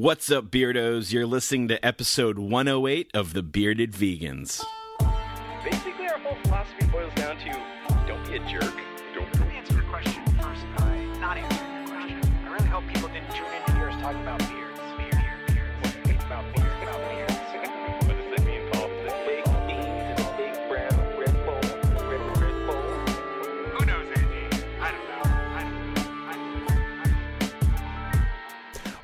What's up, Beardos? You're listening to episode 108 of The Bearded Vegans. Basically, our whole philosophy boils down to don't be a jerk.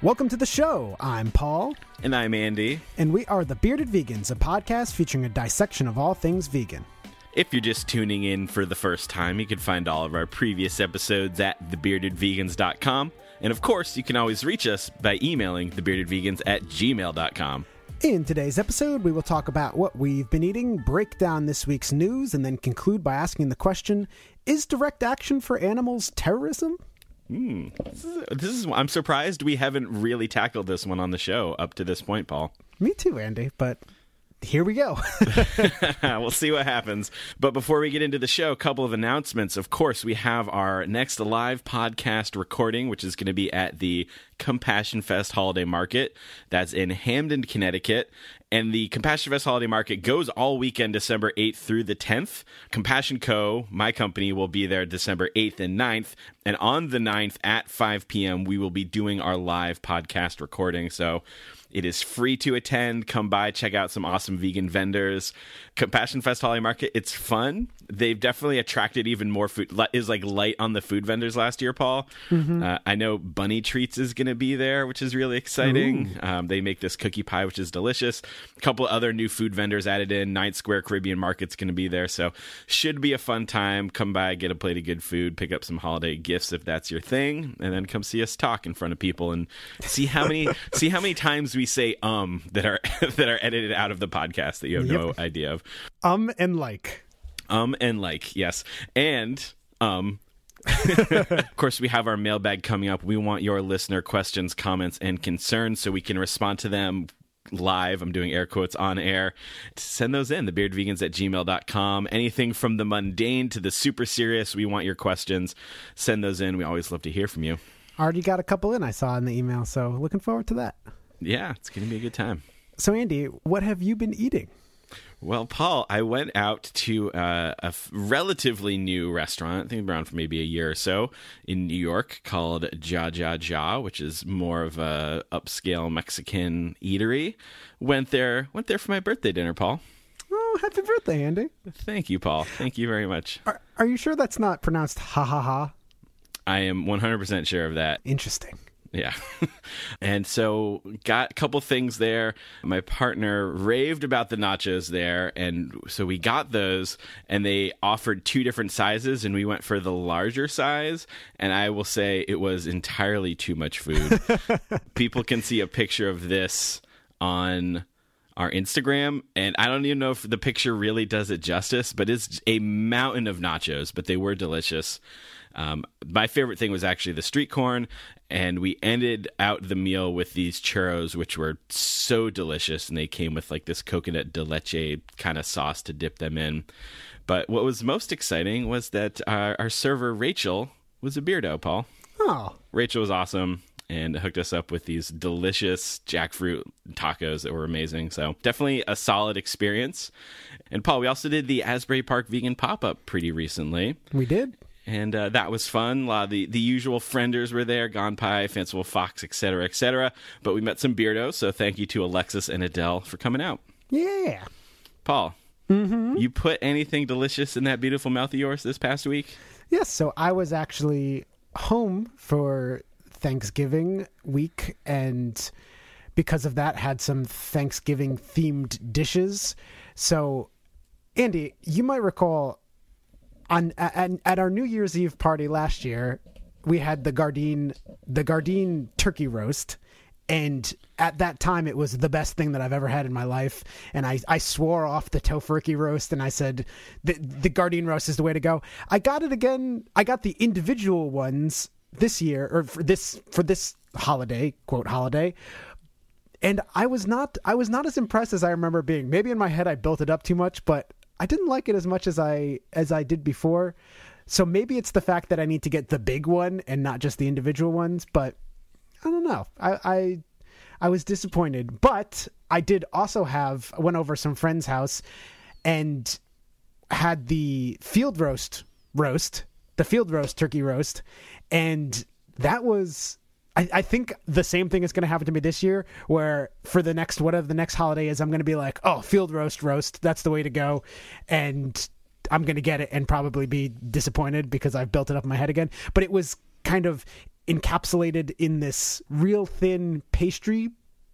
Welcome to the show. I'm Paul, And I'm Andy. and we are The Bearded Vegans, a podcast featuring a dissection of all things vegan. If you're just tuning in for the first time, you can find all of our previous episodes at thebeardedvegans.com. And of course, you can always reach us by emailing thebeardedvegans at gmail.com. In today's episode, we will talk about what we've been eating, break down this week's news, and then conclude by asking the question Is direct action for animals terrorism? Hmm. This is, this is I'm surprised we haven't really tackled this one on the show up to this point, Paul. Me too, Andy, but here we go. we'll see what happens. But before we get into the show, a couple of announcements. Of course, we have our next live podcast recording, which is going to be at the Compassion Fest Holiday Market. That's in Hamden, Connecticut. And the Compassion Fest Holiday Market goes all weekend, December 8th through the 10th. Compassion Co., my company, will be there December 8th and 9th. And on the 9th at 5 p.m., we will be doing our live podcast recording. So it is free to attend. Come by, check out some awesome vegan vendors. Compassion Fest Holiday Market, it's fun. They've definitely attracted even more food. Is like light on the food vendors last year, Paul. Uh, I know Bunny Treats is going to be there, which is really exciting. Um, they make this cookie pie, which is delicious. A couple other new food vendors added in. Ninth Square Caribbean Market's going to be there, so should be a fun time. Come by, get a plate of good food, pick up some holiday gifts if that's your thing, and then come see us talk in front of people and see how many see how many times we say um that are that are edited out of the podcast that you have no idea of. Um and like. Um and like, yes. And um of course, we have our mailbag coming up. We want your listener questions, comments, and concerns so we can respond to them live. I'm doing air quotes on air. Send those in, thebeardvegans at gmail.com. Anything from the mundane to the super serious, we want your questions. Send those in. We always love to hear from you. Already got a couple in I saw in the email, so looking forward to that. Yeah, it's going to be a good time. So, Andy, what have you been eating? Well, Paul, I went out to uh, a f- relatively new restaurant, I think around for maybe a year or so, in New York called Ja Ja Ja, which is more of a upscale Mexican eatery. Went there, went there for my birthday dinner, Paul. Oh, happy birthday, Andy. Thank you, Paul. Thank you very much. Are, are you sure that's not pronounced ha ha ha? I am 100% sure of that. Interesting. Yeah. and so got a couple things there. My partner raved about the nachos there and so we got those and they offered two different sizes and we went for the larger size and I will say it was entirely too much food. People can see a picture of this on our Instagram, and I don't even know if the picture really does it justice, but it's a mountain of nachos, but they were delicious. Um, my favorite thing was actually the street corn, and we ended out the meal with these churros, which were so delicious, and they came with like this coconut de leche kind of sauce to dip them in. But what was most exciting was that our, our server Rachel was a beardo, Paul. Oh, Rachel was awesome and hooked us up with these delicious jackfruit tacos that were amazing. So definitely a solid experience. And Paul, we also did the Asbury Park vegan pop up pretty recently. we did? And uh, that was fun. A lot of the, the usual frienders were there, Gone Pie, Fanciful Fox, etc., etc. But we met some beardos, so thank you to Alexis and Adele for coming out. Yeah. Paul, you put anything delicious in that beautiful mouth of yours this past week? Yes, so I was actually home for Thanksgiving week and because of that had some Thanksgiving themed dishes. So Andy, you might recall on at, at our New Year's Eve party last year, we had the Gardein the Gardein turkey roast and at that time it was the best thing that I've ever had in my life and I, I swore off the tofurkey roast and I said the the Gardein roast is the way to go. I got it again. I got the individual ones this year or for this for this holiday, quote holiday. And I was not I was not as impressed as I remember being. Maybe in my head I built it up too much, but I didn't like it as much as I as I did before. So maybe it's the fact that I need to get the big one and not just the individual ones, but I don't know. I I, I was disappointed, but I did also have went over some friend's house and had the field roast roast, the field roast turkey roast, and that was. I, I think the same thing is going to happen to me this year, where for the next whatever the next holiday is, I'm going to be like, oh, field roast roast, that's the way to go, and I'm going to get it and probably be disappointed because I've built it up in my head again. But it was kind of encapsulated in this real thin pastry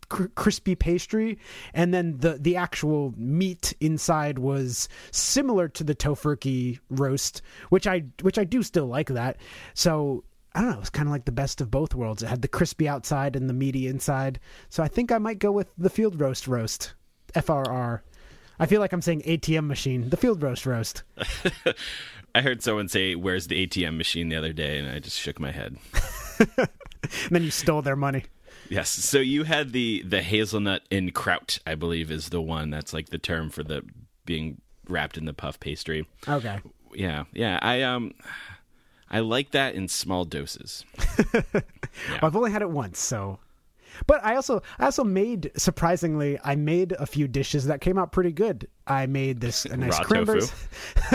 cr- crispy pastry and then the the actual meat inside was similar to the tofurkey roast which I which I do still like that so I don't know. It was kind of like the best of both worlds. It had the crispy outside and the meaty inside. So I think I might go with the field roast roast. FRR. I feel like I'm saying ATM machine. The field roast roast. I heard someone say, "Where's the ATM machine?" the other day, and I just shook my head. And then you stole their money. Yes. So you had the the hazelnut en croute, I believe, is the one that's like the term for the being wrapped in the puff pastry. Okay. Yeah, yeah. I um, I like that in small doses. Well, I've only had it once, so. But I also I also made surprisingly I made a few dishes that came out pretty good. I made this a nice cranberry.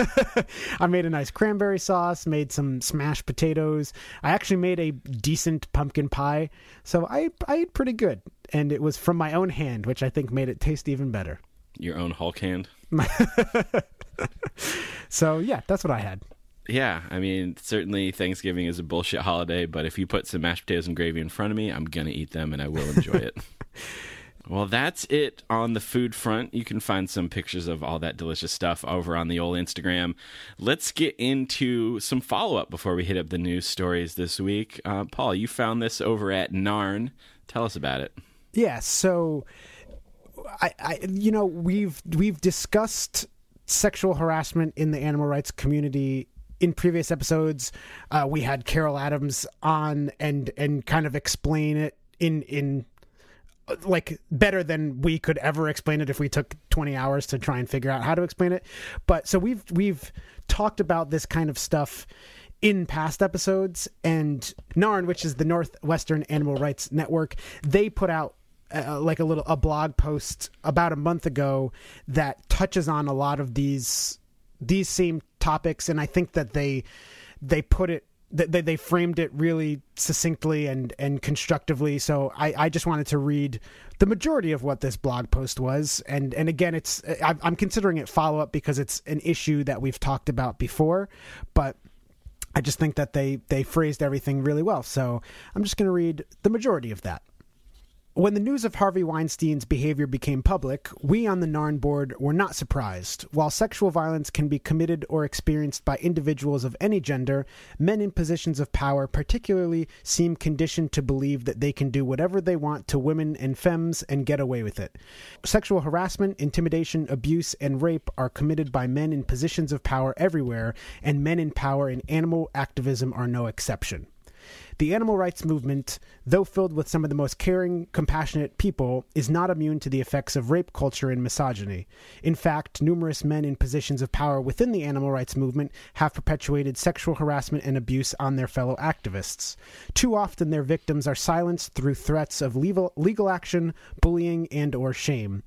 I made a nice cranberry sauce. Made some smashed potatoes. I actually made a decent pumpkin pie. So I I ate pretty good, and it was from my own hand, which I think made it taste even better. Your own Hulk hand. So yeah, that's what I had. Yeah, I mean, certainly Thanksgiving is a bullshit holiday, but if you put some mashed potatoes and gravy in front of me, I'm gonna eat them and I will enjoy it. Well, that's it on the food front. You can find some pictures of all that delicious stuff over on the old Instagram. Let's get into some follow up before we hit up the news stories this week. Uh, Paul, you found this over at Narn. Tell us about it. Yeah, so I, I you know, we've we've discussed sexual harassment in the animal rights community in previous episodes. Uh, we had Carol Adams on and and kind of explain it in in uh, like better than we could ever explain it if we took 20 hours to try and figure out how to explain it. But so we've we've talked about this kind of stuff in past episodes and NARN, which is the Northwestern Animal Rights Network, they put out uh, like a little a blog post about a month ago that touches on a lot of these these same topics and I think that they they put it they, they framed it really succinctly and and constructively. So I, I just wanted to read the majority of what this blog post was. And and again it's i'm considering it follow-up because it's an issue that we've talked about before but i just think that they they phrased everything really well. So i'm just going to read the majority of that when the news of Harvey Weinstein's behavior became public, we on the NARN board were not surprised. While sexual violence can be committed or experienced by individuals of any gender, men in positions of power particularly seem conditioned to believe that they can do whatever they want to women and femmes and get away with it. Sexual harassment, intimidation, abuse, and rape are committed by men in positions of power everywhere, and men in power in animal activism are no exception. The animal rights movement, though filled with some of the most caring, compassionate people, is not immune to the effects of rape culture and misogyny. In fact, numerous men in positions of power within the animal rights movement have perpetuated sexual harassment and abuse on their fellow activists. Too often their victims are silenced through threats of legal, legal action, bullying, and or shame.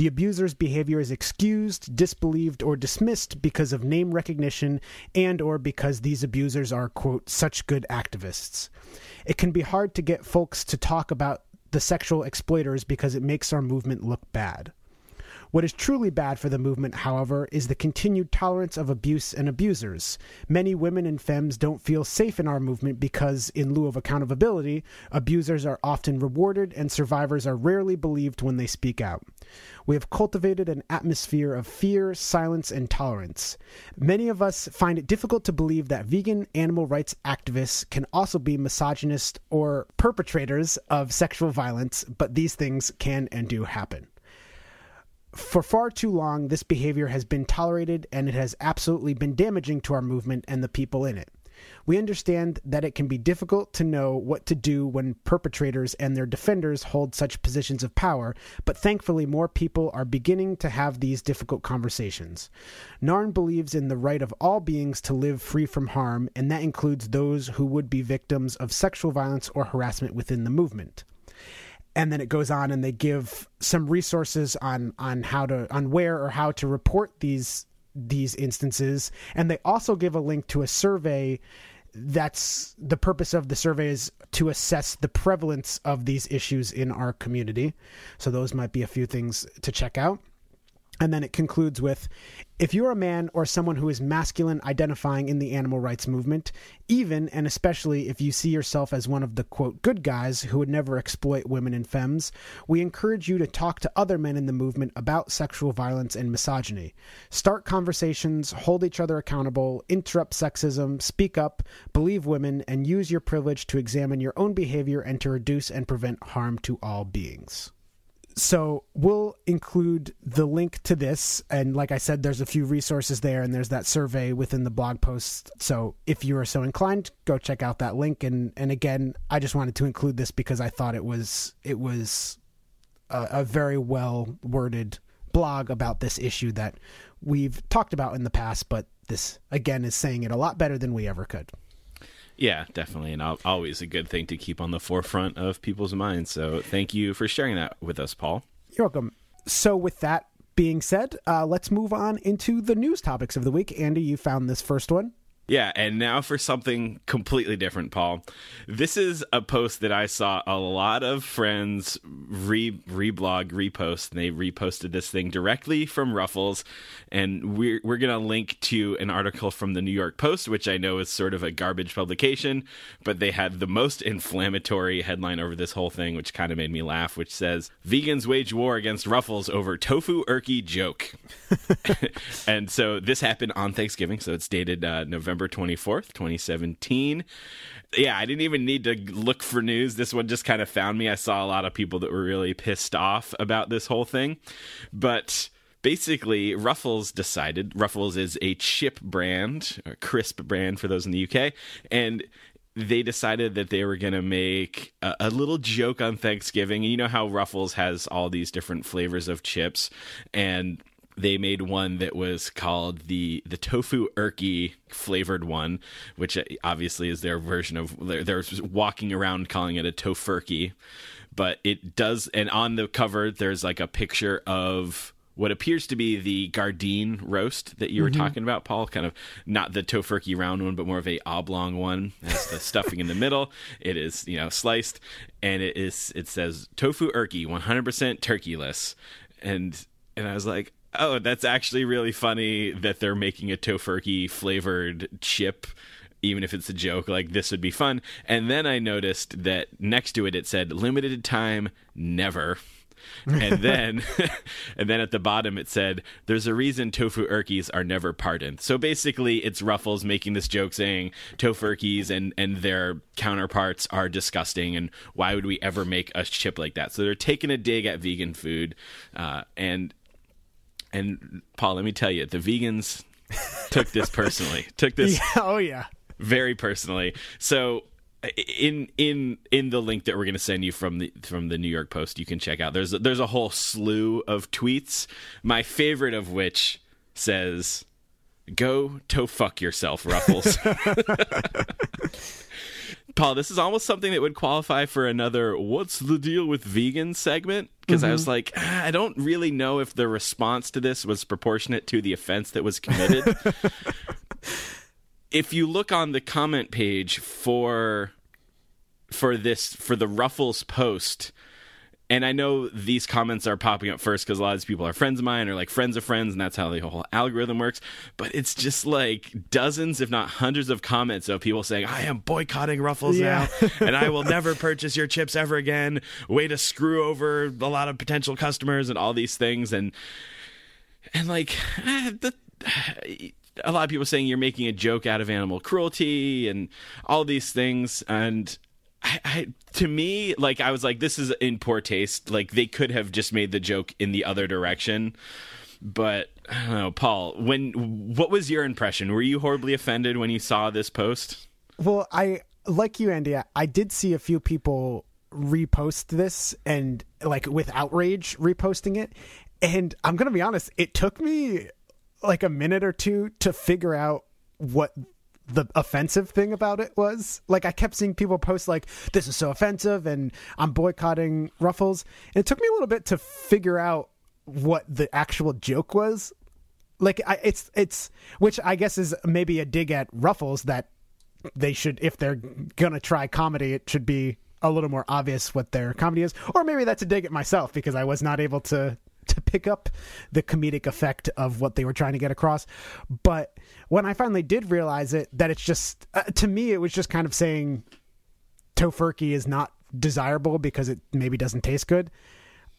The abuser's behavior is excused, disbelieved, or dismissed because of name recognition and or because these abusers are quote such good activists. It can be hard to get folks to talk about the sexual exploiters because it makes our movement look bad. What is truly bad for the movement, however, is the continued tolerance of abuse and abusers. Many women and femmes don't feel safe in our movement because, in lieu of accountability, abusers are often rewarded and survivors are rarely believed when they speak out. We have cultivated an atmosphere of fear, silence, and tolerance. Many of us find it difficult to believe that vegan animal rights activists can also be misogynist or perpetrators of sexual violence, but these things can and do happen. For far too long, this behavior has been tolerated and it has absolutely been damaging to our movement and the people in it. We understand that it can be difficult to know what to do when perpetrators and their defenders hold such positions of power, but thankfully more people are beginning to have these difficult conversations. Narn believes in the right of all beings to live free from harm, and that includes those who would be victims of sexual violence or harassment within the movement. And then it goes on and they give some resources on on how to on where or how to report these these instances. And they also give a link to a survey that's the purpose of the survey is to assess the prevalence of these issues in our community. So those might be a few things to check out and then it concludes with if you're a man or someone who is masculine identifying in the animal rights movement, even and especially if you see yourself as one of the quote good guys who would never exploit women and femmes, we encourage you to talk to other men in the movement about sexual violence and misogyny. Start conversations, hold each other accountable, interrupt sexism, speak up, believe women, and use your privilege to examine your own behavior and to reduce and prevent harm to all beings so we'll include the link to this and like i said there's a few resources there and there's that survey within the blog post. So if you are so inclined go check out that link. And and again i just wanted to include this because i thought it was it was a, a very well worded blog about this issue that we've talked about in the past but this again is saying it a lot better than we ever could Yeah, definitely, and always a good thing to keep on the forefront of people's minds. So, thank you for sharing that with us, Paul. You're welcome. So, with that being said, uh, let's move on into the news topics of the week. Andy, you found this first one. Yeah, and now for something completely different, Paul. This is a post that I saw a lot of friends re reblog, repost, and they reposted this thing directly from Ruffles. And we're we're gonna link to an article from the New York Post, which I know is sort of a garbage publication, but they had the most inflammatory headline over this whole thing, which kind of made me laugh, which says Vegans wage war against Ruffles over tofu erky joke. and so this happened on Thanksgiving, so it's dated uh, November 24th, 2017. Yeah, I didn't even need to look for news. This one just kind of found me. I saw a lot of people that were really pissed off about this whole thing. But basically, Ruffles decided Ruffles is a chip brand, a crisp brand for those in the UK, and they decided that they were going to make a, a little joke on Thanksgiving. You know how Ruffles has all these different flavors of chips, and they made one that was called the the tofu erky flavored one, which uh, obviously is their version of they're, they're walking around calling it a tofurkey, but it does. And on the cover, there's like a picture of what appears to be the Gardein roast that you were mm-hmm. talking about, Paul. Kind of not the tofurkey round one, but more of a oblong one. It has the stuffing in the middle. It is you know sliced, and it is it says tofu erky, 100% turkeyless, and and I was like, oh, that's actually really funny that they're making a tofurkey flavored chip. Even if it's a joke, like this would be fun. And then I noticed that next to it, it said limited time, never. and then and then at the bottom it said there's a reason tofu erkies are never pardoned so basically it's ruffles making this joke saying tofu erkies and and their counterparts are disgusting and why would we ever make a chip like that so they're taking a dig at vegan food uh, and and paul let me tell you the vegans took this personally took this Yeah, oh yeah. very personally. So in in in the link that we're going to send you from the from the New York Post, you can check out. There's there's a whole slew of tweets. My favorite of which says, "Go to fuck yourself, Ruffles." Paul, this is almost something that would qualify for another "What's the deal with vegan?" segment because I was like, ah, I don't really know if the response to this was proportionate to the offense that was committed. if you look on the comment page for for this for the Ruffles post, and I know these comments are popping up first because a lot of these people are friends of mine or like friends of friends, and that's how the whole algorithm works. But it's just like dozens, if not hundreds, of comments of people saying, "I am boycotting Ruffles Yeah. now, and I will never purchase your chips ever again." Way to screw over a lot of potential customers and all these things, and and like eh, the a lot of people saying you're making a joke out of animal cruelty and all these things and I, I to me like i was like this is in poor taste like they could have just made the joke in the other direction but i don't know paul when what was your impression were you horribly offended when you saw this post Well, I like you, Andy. I- did see a few people repost this and like with outrage reposting it. And I'm gonna be honest, it took me like a minute or two to figure out what the offensive thing about it was. Like I kept seeing people post like this is so offensive and I'm boycotting Ruffles. And it took me a little bit to figure out what the actual joke was. Like I, it's it's which I guess is maybe a dig at Ruffles that they should if they're gonna try comedy it should be a little more obvious what their comedy is or maybe that's a dig at myself because i was not able to to pick up the comedic effect of what they were trying to get across but when i finally did realize it that it's just uh, to me it was just kind of saying tofurkey is not desirable because it maybe doesn't taste good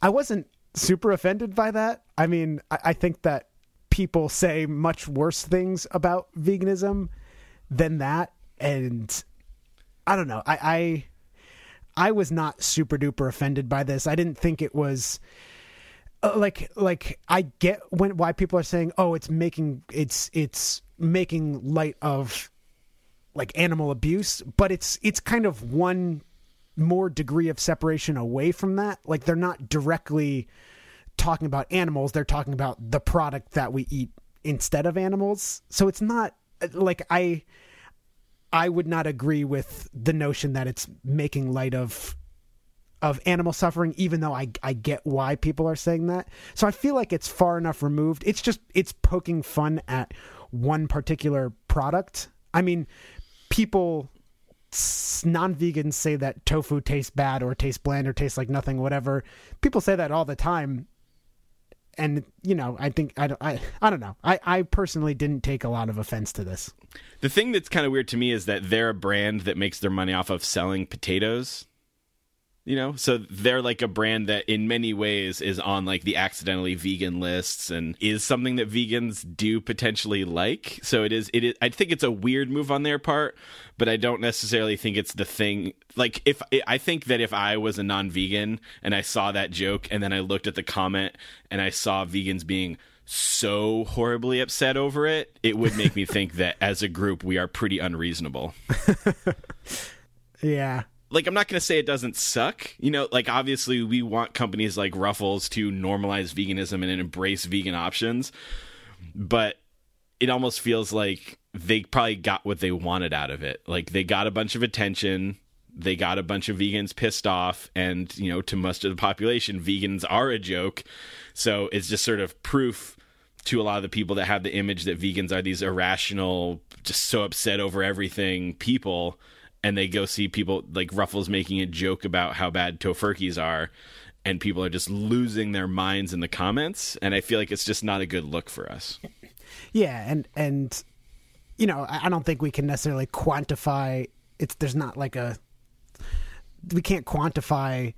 i wasn't super offended by that i mean i, I think that people say much worse things about veganism than that and I don't know. I, I I was not super duper offended by this. I didn't think it was uh, like like I get when why people are saying, "Oh, it's making it's it's making light of like animal abuse," but it's it's kind of one more degree of separation away from that. Like they're not directly talking about animals, they're talking about the product that we eat instead of animals. So it's not like I I would not agree with the notion that it's making light of of animal suffering, even though I I get why people are saying that. So I feel like it's far enough removed. It's just it's poking fun at one particular product. I mean, people non-vegans say that tofu tastes bad or tastes bland or tastes like nothing whatever people say that all the time and you know i think i don't i, I don't know I, I personally didn't take a lot of offense to this The thing that's kind of weird to me is that they're a brand that makes their money off of selling potatoes. You know, so they're like a brand that in many ways is on like the accidentally vegan lists and is something that vegans do potentially like. So it is it is I think it's a weird move on their part, but I don't necessarily think it's the thing like if I think that if I was a non-vegan and I saw that joke and then I looked at the comment and I saw vegans being so horribly upset over it, it would make me think that as a group we are pretty unreasonable. yeah like I'm not going to say it doesn't suck. You know, like obviously we want companies like Ruffles to normalize veganism and embrace vegan options, but it almost feels like they probably got what they wanted out of it. Like they got a bunch of attention, they got a bunch of vegans pissed off and, you know, to most of the population vegans are a joke. So it's just sort of proof to a lot of the people that have the image that vegans are these irrational, just so upset over everything people and they go see people like Ruffles making a joke about how bad tofurkeys are, and people are just losing their minds in the comments. And I feel like it's just not a good look for us. Yeah, and and you know, I don't think we can necessarily quantify. It's there's not like a we can't quantify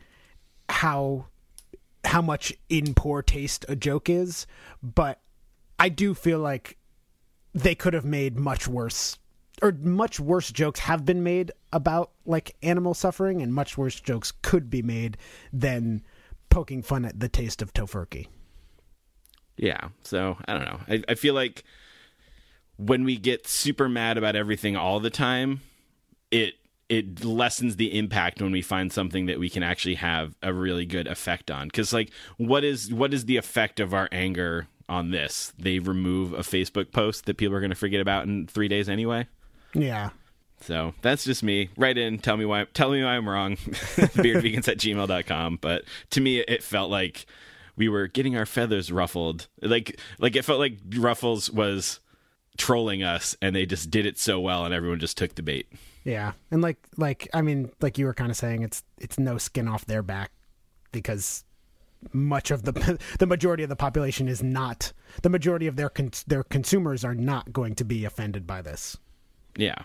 how how much in poor taste a joke is, but I do feel like they could have made much worse or much worse jokes have been made about like animal suffering and much worse jokes could be made than poking fun at the taste of tofurkey. Yeah. So I don't know. I, I feel like when we get super mad about everything all the time, it it lessens the impact when we find something that we can actually have a really good effect on. Because like, what is what is the effect of our anger on this? They remove a Facebook post that people are going to forget about in three days anyway. Yeah. So that's just me. Write in, tell me why tell me why I'm wrong. Beardvegans at gmail.com. But to me it felt like we were getting our feathers ruffled. Like like it felt like Ruffles was trolling us and they just did it so well and everyone just took the bait. Yeah. And like like I mean like you were kind of saying it's it's no skin off their back because much of the the majority of the population is not the majority of their con- their consumers are not going to be offended by this. Yeah.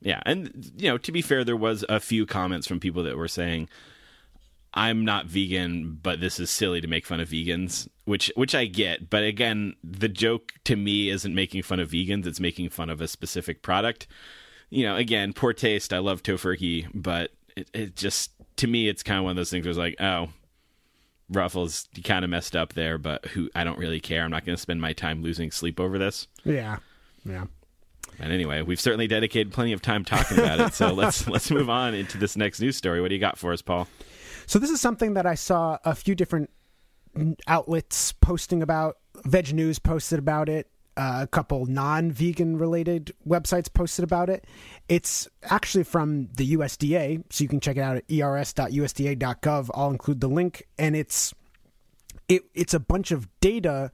Yeah. And, you know, to be fair, there was a few comments from people that were saying, I'm not vegan, but this is silly to make fun of vegans, which which I get. But again, the joke to me isn't making fun of vegans; it's making fun of a specific product. You know, again, poor taste. I love tofurkey, but it, it just to me, it's kind of one of those things where it's like, oh, Ruffles, you kind of messed up there, but who I don't really care. I'm not going to spend my time losing sleep over this. Yeah. Yeah. And anyway, we've certainly dedicated plenty of time talking about it. So let's let's move on into this next news story. What do you got for us, Paul? So this is something that I saw a few different outlets posting about. VegNews posted about it. uh, a couple non-vegan related websites posted about it. It's actually from the USDA, so you can check it out at ers.usda.gov. I'll include the link, and it's it, it's a bunch of data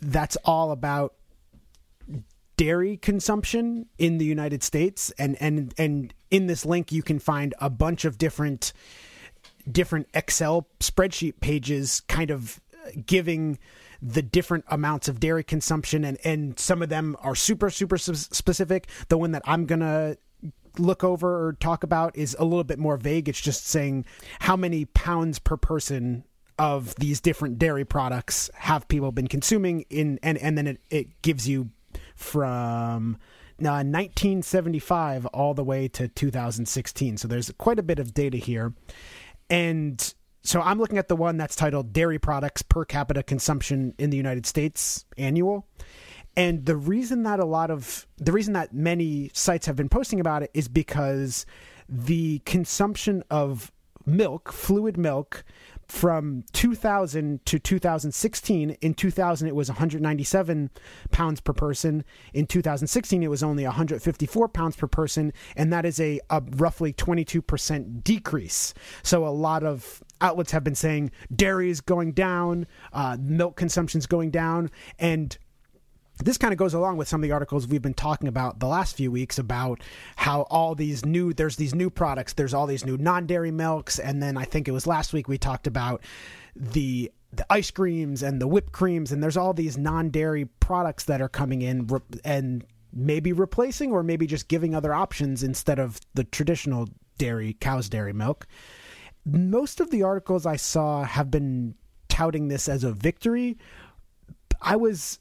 that's all about dairy consumption in the United States and and and in this link you can find a bunch of different different Excel spreadsheet pages kind of uh, giving the different amounts of dairy consumption and and some of them are super super specific. The one that I'm going to look over or talk about is a little bit more vague. It's just saying how many pounds per person of these different dairy products have people been consuming in and and then it, it gives you from uh, 1975 all the way to 2016 so there's quite a bit of data here and so I'm looking at the one that's titled Dairy Products Per Capita Consumption in the United States Annual. And the reason that a lot of the reason that many sites have been posting about it is because the consumption of milk, fluid milk, from 2000 to 2016. In 2000, it was 197 pounds per person. In 2016, it was only 154 pounds per person, and that is a, a roughly 22% decrease. So a lot of outlets have been saying dairy is going down, uh, milk consumption is going down, and this kind of goes along with some of the articles we've been talking about the last few weeks about how all these new there's these new products there's all these new non-dairy milks and then i think it was last week we talked about the the ice creams and the whipped creams and there's all these non-dairy products that are coming in and maybe replacing or maybe just giving other options instead of the traditional dairy cow's dairy milk. Most of the articles i saw have been touting this as a victory. I was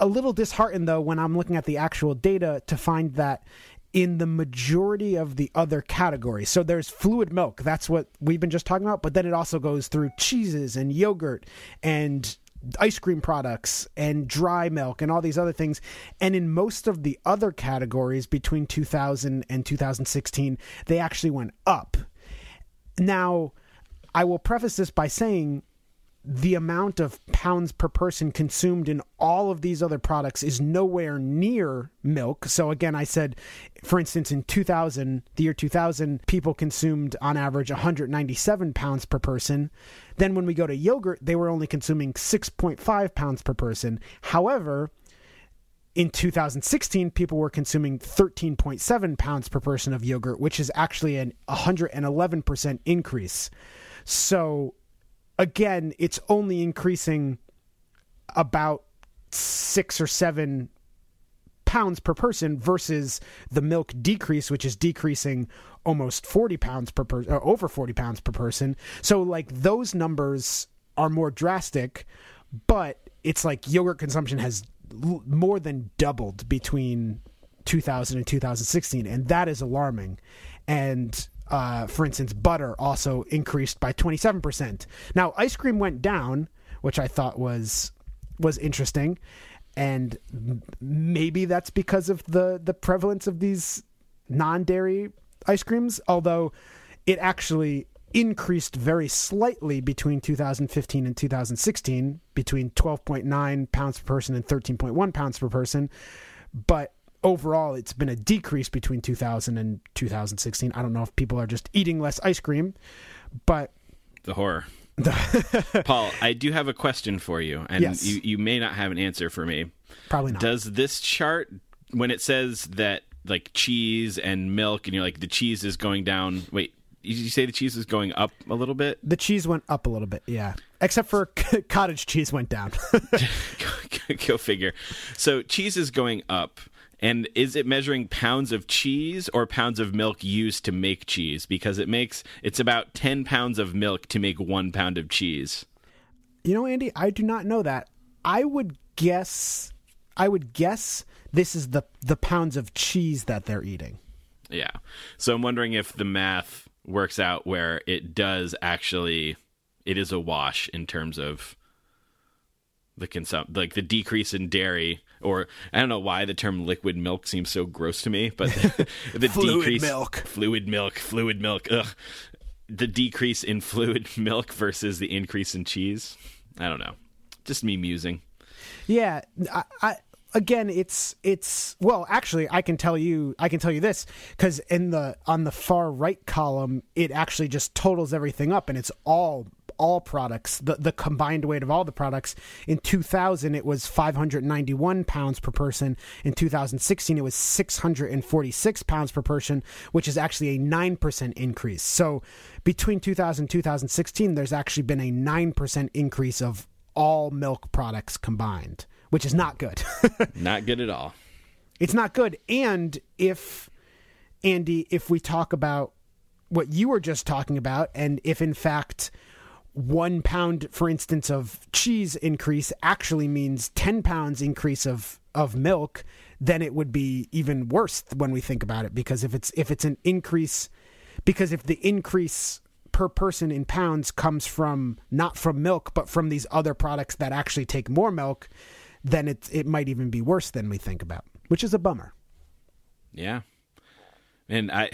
a little disheartened though when I'm looking at the actual data to find that in the majority of the other categories. So there's fluid milk, that's what we've been just talking about, but then it also goes through cheeses and yogurt and ice cream products and dry milk and all these other things. And in most of the other categories between 2000 and 2016, they actually went up. Now, I will preface this by saying the amount of pounds per person consumed in all of these other products is nowhere near milk. So again, I said, for instance, in 2000, the year 2000, people consumed on average 197 pounds per person. Then when we go to yogurt, they were only consuming 6.5 pounds per person. However, in 2016, people were consuming 13.7 pounds per person of yogurt, which is actually an 111% increase. So again, it's only increasing about six or seven pounds per person versus the milk decrease, which is decreasing almost 40 pounds per person, uh, over 40 pounds per person. So, like, those numbers are more drastic, but it's like yogurt consumption has l- more than doubled between 2000 and 2016, and that is alarming. And uh, for instance, butter also increased by 27%. Now, ice cream went down, which I thought was was interesting, and maybe that's because of the the prevalence of these non-dairy ice creams, although it actually increased very slightly between 2015 and 2016 between 12.9 pounds per person and 13.1 pounds per person but overall it's been a decrease between 2000 and 2016 i don't know if people are just eating less ice cream but The horror. Paul, I do have a question for you, and Yes. you, you may not have an answer for me. probably not Does this chart, when it says that like cheese and milk, and you're like the cheese is going down? Wait, did you say the cheese is going up a little bit? the cheese went up a little bit yeah except for cottage cheese went down Go figure. So cheese is going up. And is it measuring pounds of cheese or pounds of milk used to make cheese? Because it makes it's about ten pounds of milk to make one pound of cheese. you know andy i do not know that i would guess i would guess this is the the pounds of cheese that they're eating Yeah. So I'm wondering if the math works out where it does actually it is a wash in terms of the consum like the decrease in dairy or I don't know why the term liquid milk seems so gross to me, but the Fluid decrease milk. fluid milk, fluid milk, ugh. The decrease in fluid milk versus the increase in cheese. I don't know. Just me musing. Yeah, I, I again, it's it's well, actually, I can tell you, I can tell you this because in the on the far right column, it actually just totals everything up, and it's all all products, the the combined weight of all the products. In 2000, it was 591 pounds per person. In 2016, it was 646 pounds per person, which is actually a nine percent increase. So between 2000 and 2016, there's actually been a nine percent increase of all milk products combined, which is not good. Not good at all. it's not good. And if Andy, if we talk about what you were just talking about, and if in fact one pound, for instance, of cheese increase actually means ten pounds increase of of milk, then it would be even worse when we think about it. Because if it's if it's an increase, because if the increase per person in pounds comes from not from milk but from these other products that actually take more milk, then it it might even be worse than we think about, which is a bummer. Yeah. And I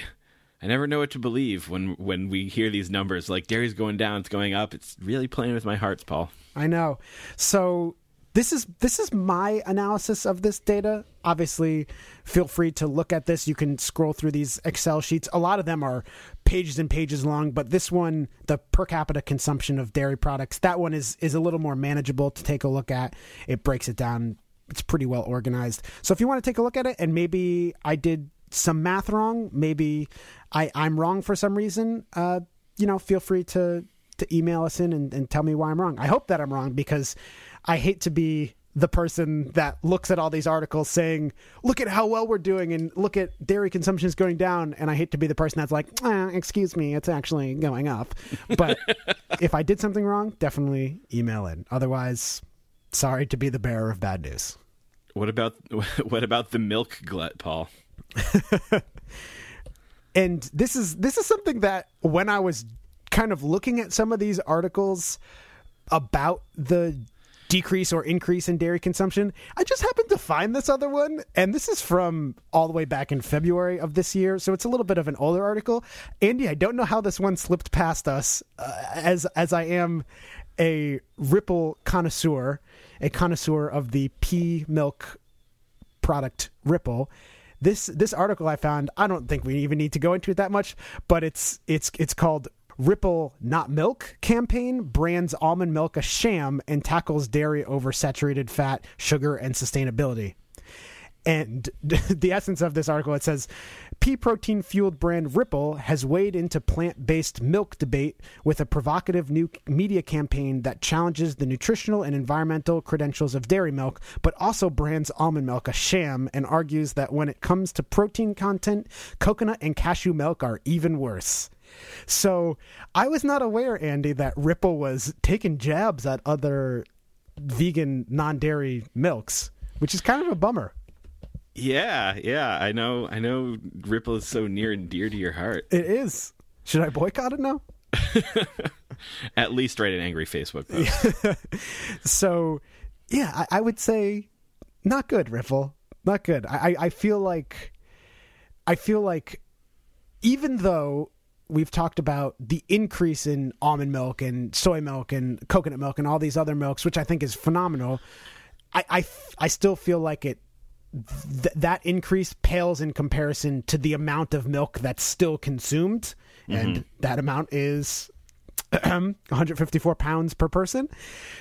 I never know what to believe when when we hear these numbers like dairy's going down, it's going up. It's really playing with my hearts, Paul. I know. So this is this is my analysis of this data. Obviously, feel free to look at this. You can scroll through these Excel sheets. A lot of them are pages and pages long, but this one, the per capita consumption of dairy products, that one is is a little more manageable to take a look at. It breaks it down. It's pretty well organized. So if you want to take a look at it and maybe I did some math wrong, maybe I, I'm wrong for some reason, uh, you know, feel free to to email us in and, and tell me why I'm wrong. I hope that I'm wrong because I hate to be the person that looks at all these articles saying, "Look at how well we're doing," and look at dairy consumption is going down. And I hate to be the person that's like, eh, "Excuse me, it's actually going up." But if I did something wrong, definitely email in. Otherwise, sorry to be the bearer of bad news. What about what about the milk glut, Paul? and this is this is something that when I was kind of looking at some of these articles about the decrease or increase in dairy consumption, I just happened to find this other one, and this is from all the way back in February of this year, so it's a little bit of an older article. Andy, I don't know how this one slipped past us, uh, as as I am a Ripple connoisseur, a connoisseur of the pea milk product Ripple. This this article I found, I don't think we even need to go into it that much, but it's it's it's called Ripple Not Milk campaign brands almond milk a sham and tackles dairy over saturated fat, sugar, and sustainability. And the essence of this article it says pea protein fueled brand Ripple has weighed into plant based milk debate with a provocative new media campaign that challenges the nutritional and environmental credentials of dairy milk, but also brands almond milk a sham and argues that when it comes to protein content, coconut and cashew milk are even worse. So I was not aware, Andy, that Ripple was taking jabs at other vegan non dairy milks, which is kind of a bummer. Yeah, yeah, I know. I know. Ripple is so near and dear to your heart. It is. Should I boycott it now? At least write an angry Facebook post. So, yeah, I, I would say not good, Ripple. Not good. I, I- I feel like, I feel like, even though we've talked about the increase in almond milk and soy milk and coconut milk and all these other milks, which I think is phenomenal, I I, I still feel like it th- that increase pales in comparison to the amount of milk that's still consumed, and mm-hmm. that amount is 154 pounds per person.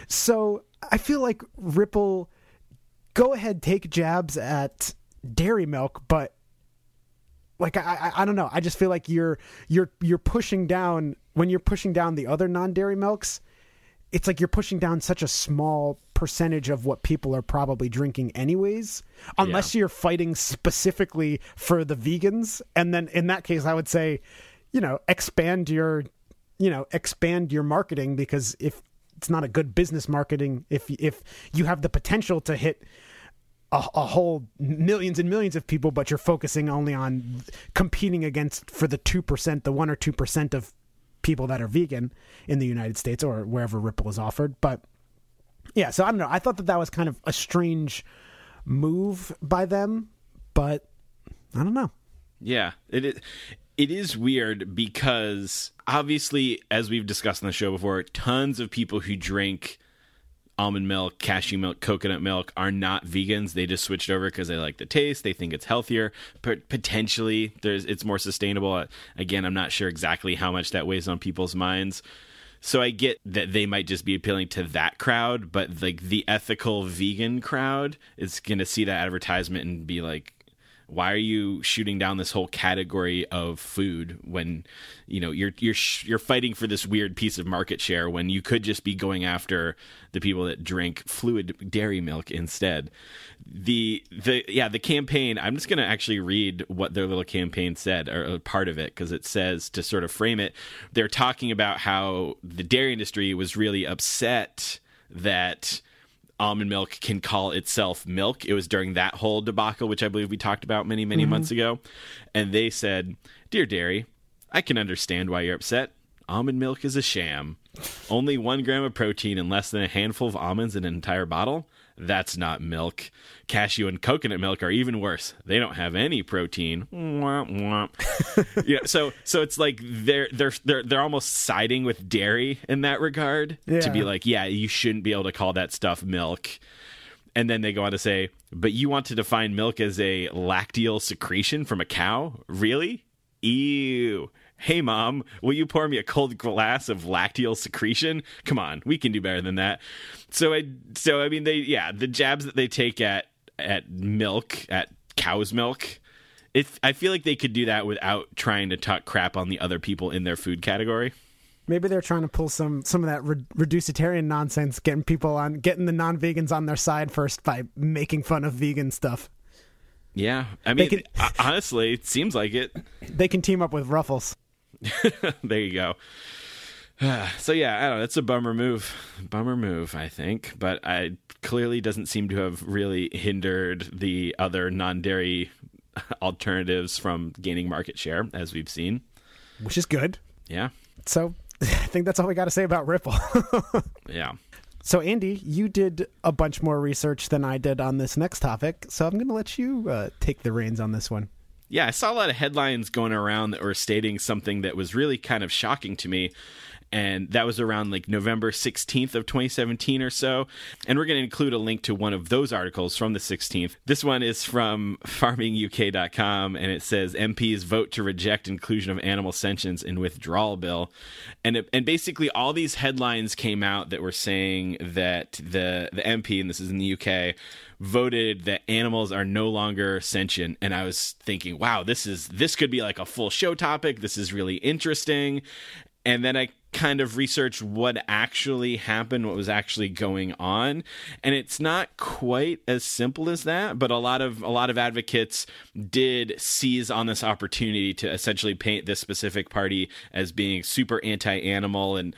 So I feel like Ripple, go ahead, take jabs at dairy milk, but like I, I, I don't know. I just feel like you're you're you're pushing down when you're pushing down the other non-dairy milks. It's like you're pushing down such a small percentage of what people are probably drinking anyways, unless you're fighting specifically for the vegans. And then in that case, I would say, you know, expand your, you know, expand your marketing because if it's not a good business marketing, if if you have the potential to hit a, a whole millions and millions of people, but you're focusing only on competing against for the two percent, the one or two percent of people that are vegan in the United States or wherever Ripple is offered. But yeah, so I don't know. I thought that that was kind of a strange move by them, but I don't know. Yeah, it is. It is weird because obviously, as we've discussed on the show before, tons of people who drink almond milk, cashew milk, coconut milk are not vegans. They just switched over because they like the taste. They think it's healthier. But potentially, there's it's more sustainable. Uh, Again, I'm not sure exactly how much that weighs on people's minds. So I get that they might just be appealing to that crowd, but like the ethical vegan crowd is going to see that advertisement and be like, why are you shooting down this whole category of food when you know you're you're you're fighting for this weird piece of market share when you could just be going after the people that drink fluid dairy milk instead? The the yeah the campaign i'm just going to actually read what their little campaign said or part of it because it says to sort of frame it they're talking about how the dairy industry was really upset that almond milk can call itself milk. It was during that whole debacle, which I believe we talked about many, many mm-hmm. months ago. And they said, Dear Dairy, I can understand why you're upset. Almond milk is a sham. Only one gram of protein and less than a handful of almonds in an entire bottle? That's not milk. Cashew and coconut milk are even worse. They don't have any protein. Womp, womp. yeah, so so it's like they're they're they're they're almost siding with dairy in that regard to be like, yeah, you shouldn't be able to call that stuff milk. And then they go on to say, but you want to define milk as a lacteal secretion from a cow? Really? Ew. Hey, mom, will you pour me a cold glass of lacteal secretion? Come on, we can do better than that. So, I, so I mean, they, yeah, the jabs that they take at at milk, at cow's milk, it, I feel like they could do that without trying to talk crap on the other people in their food category. Maybe they're trying to pull some some of that re- reducetarian nonsense, getting people on, getting the non-vegans on their side first by making fun of vegan stuff. Yeah, I mean, ho- honestly, it seems like it. They can team up with Ruffles. there you go. so yeah, I don't know. It's a bummer move. Bummer move, I think, but I clearly doesn't seem to have really hindered the other non-dairy alternatives from gaining market share, as we've seen. which is good. Yeah, So I think that's all we got to say about Ripple. yeah. so Andy, you did a bunch more research than I did on this next topic, so I'm going to let you uh, take the reins on this one. Yeah, I saw a lot of headlines going around that were stating something that was really kind of shocking to me. And that was around like November 16th of 2017 or so. And we're going to include a link to one of those articles from the 16th. This one is from farminguk.com and it says MPs vote to reject inclusion of animal sentience in withdrawal bill. And it, and basically all these headlines came out that were saying that the the MP and this is in the UK voted that animals are no longer sentient and i was thinking wow this is this could be like a full show topic this is really interesting and then i kind of research what actually happened what was actually going on. And it's not quite as simple as that but a lot of a lot of advocates did seize on this opportunity to essentially paint this specific party as being super anti-animal and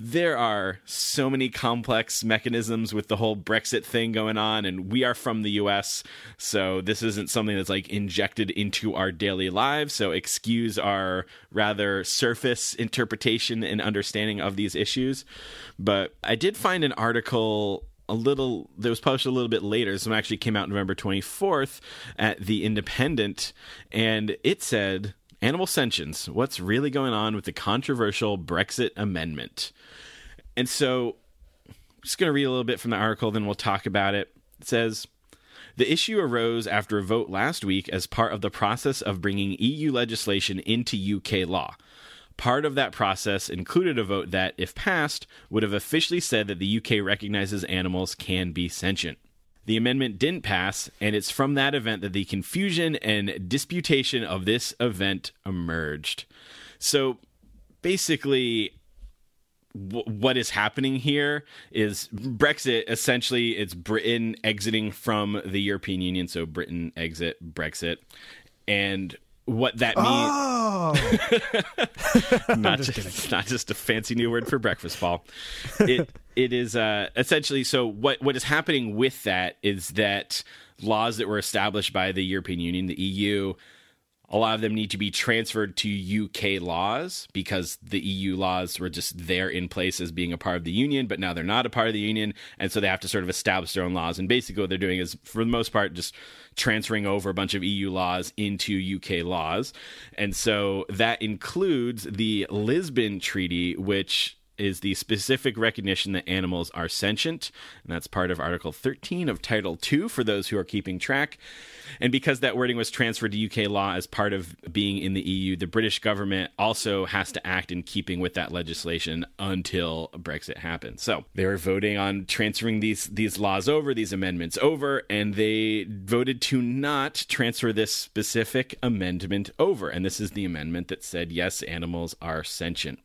there are so many complex mechanisms with the whole Brexit thing going on, and we are from the US, so this isn't something that's like injected into our daily lives. So, excuse our rather surface interpretation and understanding of these issues. But I did find an article a little that was published a little bit later. This one actually came out November 24th at The Independent, and it said Animal Sentience What's Really Going On with the Controversial Brexit Amendment? And so, I'm just going to read a little bit from the article, then we'll talk about it. It says, the issue arose after a vote last week as part of the process of bringing EU legislation into UK law. Part of that process included a vote that, if passed, would have officially said that the UK recognizes animals can be sentient. The amendment didn't pass, and it's from that event that the confusion and disputation of this event emerged. So basically, what is happening here is Brexit. Essentially, it's Britain exiting from the European Union. So Britain exit Brexit, and what that means Oh, not just, not just a fancy new word for breakfast, Paul. It it is uh, essentially so. What what is happening with that is that laws that were established by the European Union, the EU, a lot of them need to be transferred to UK laws because the EU laws were just there in place as being a part of the union, but now they're not a part of the union, and so they have to sort of establish their own laws. And basically, what they're doing is, for the most part, just transferring over a bunch of EU laws into UK laws. And so that includes the Lisbon Treaty, which is the specific recognition that animals are sentient, and that's part of Article 13 of Title 2 for those who are keeping track. And because that wording was transferred to UK law as part of being in the EU, the British government also has to act in keeping with that legislation until Brexit happens. So they were voting on transferring these these laws over, these amendments over, and they voted to not transfer this specific amendment over. And this is the amendment that said yes, animals are sentient.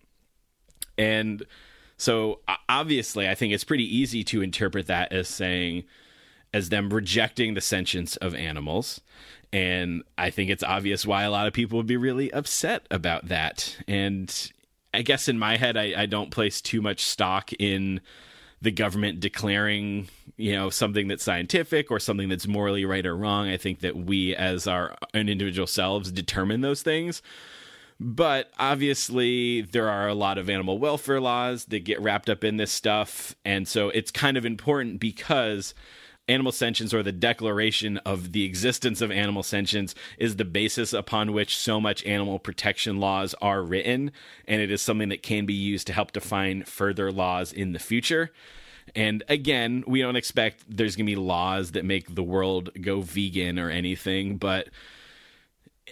And so obviously, I think it's pretty easy to interpret that as saying, as them rejecting the sentience of animals. And I think it's obvious why a lot of people would be really upset about that. And I guess in my head, I, I don't place too much stock in the government declaring, you know, something that's scientific or something that's morally right or wrong. I think that we, as our own individual selves, determine those things. But obviously, there are a lot of animal welfare laws that get wrapped up in this stuff. And so it's kind of important because animal sentience or the declaration of the existence of animal sentience is the basis upon which so much animal protection laws are written. And it is something that can be used to help define further laws in the future. And again, we don't expect there's going to be laws that make the world go vegan or anything, but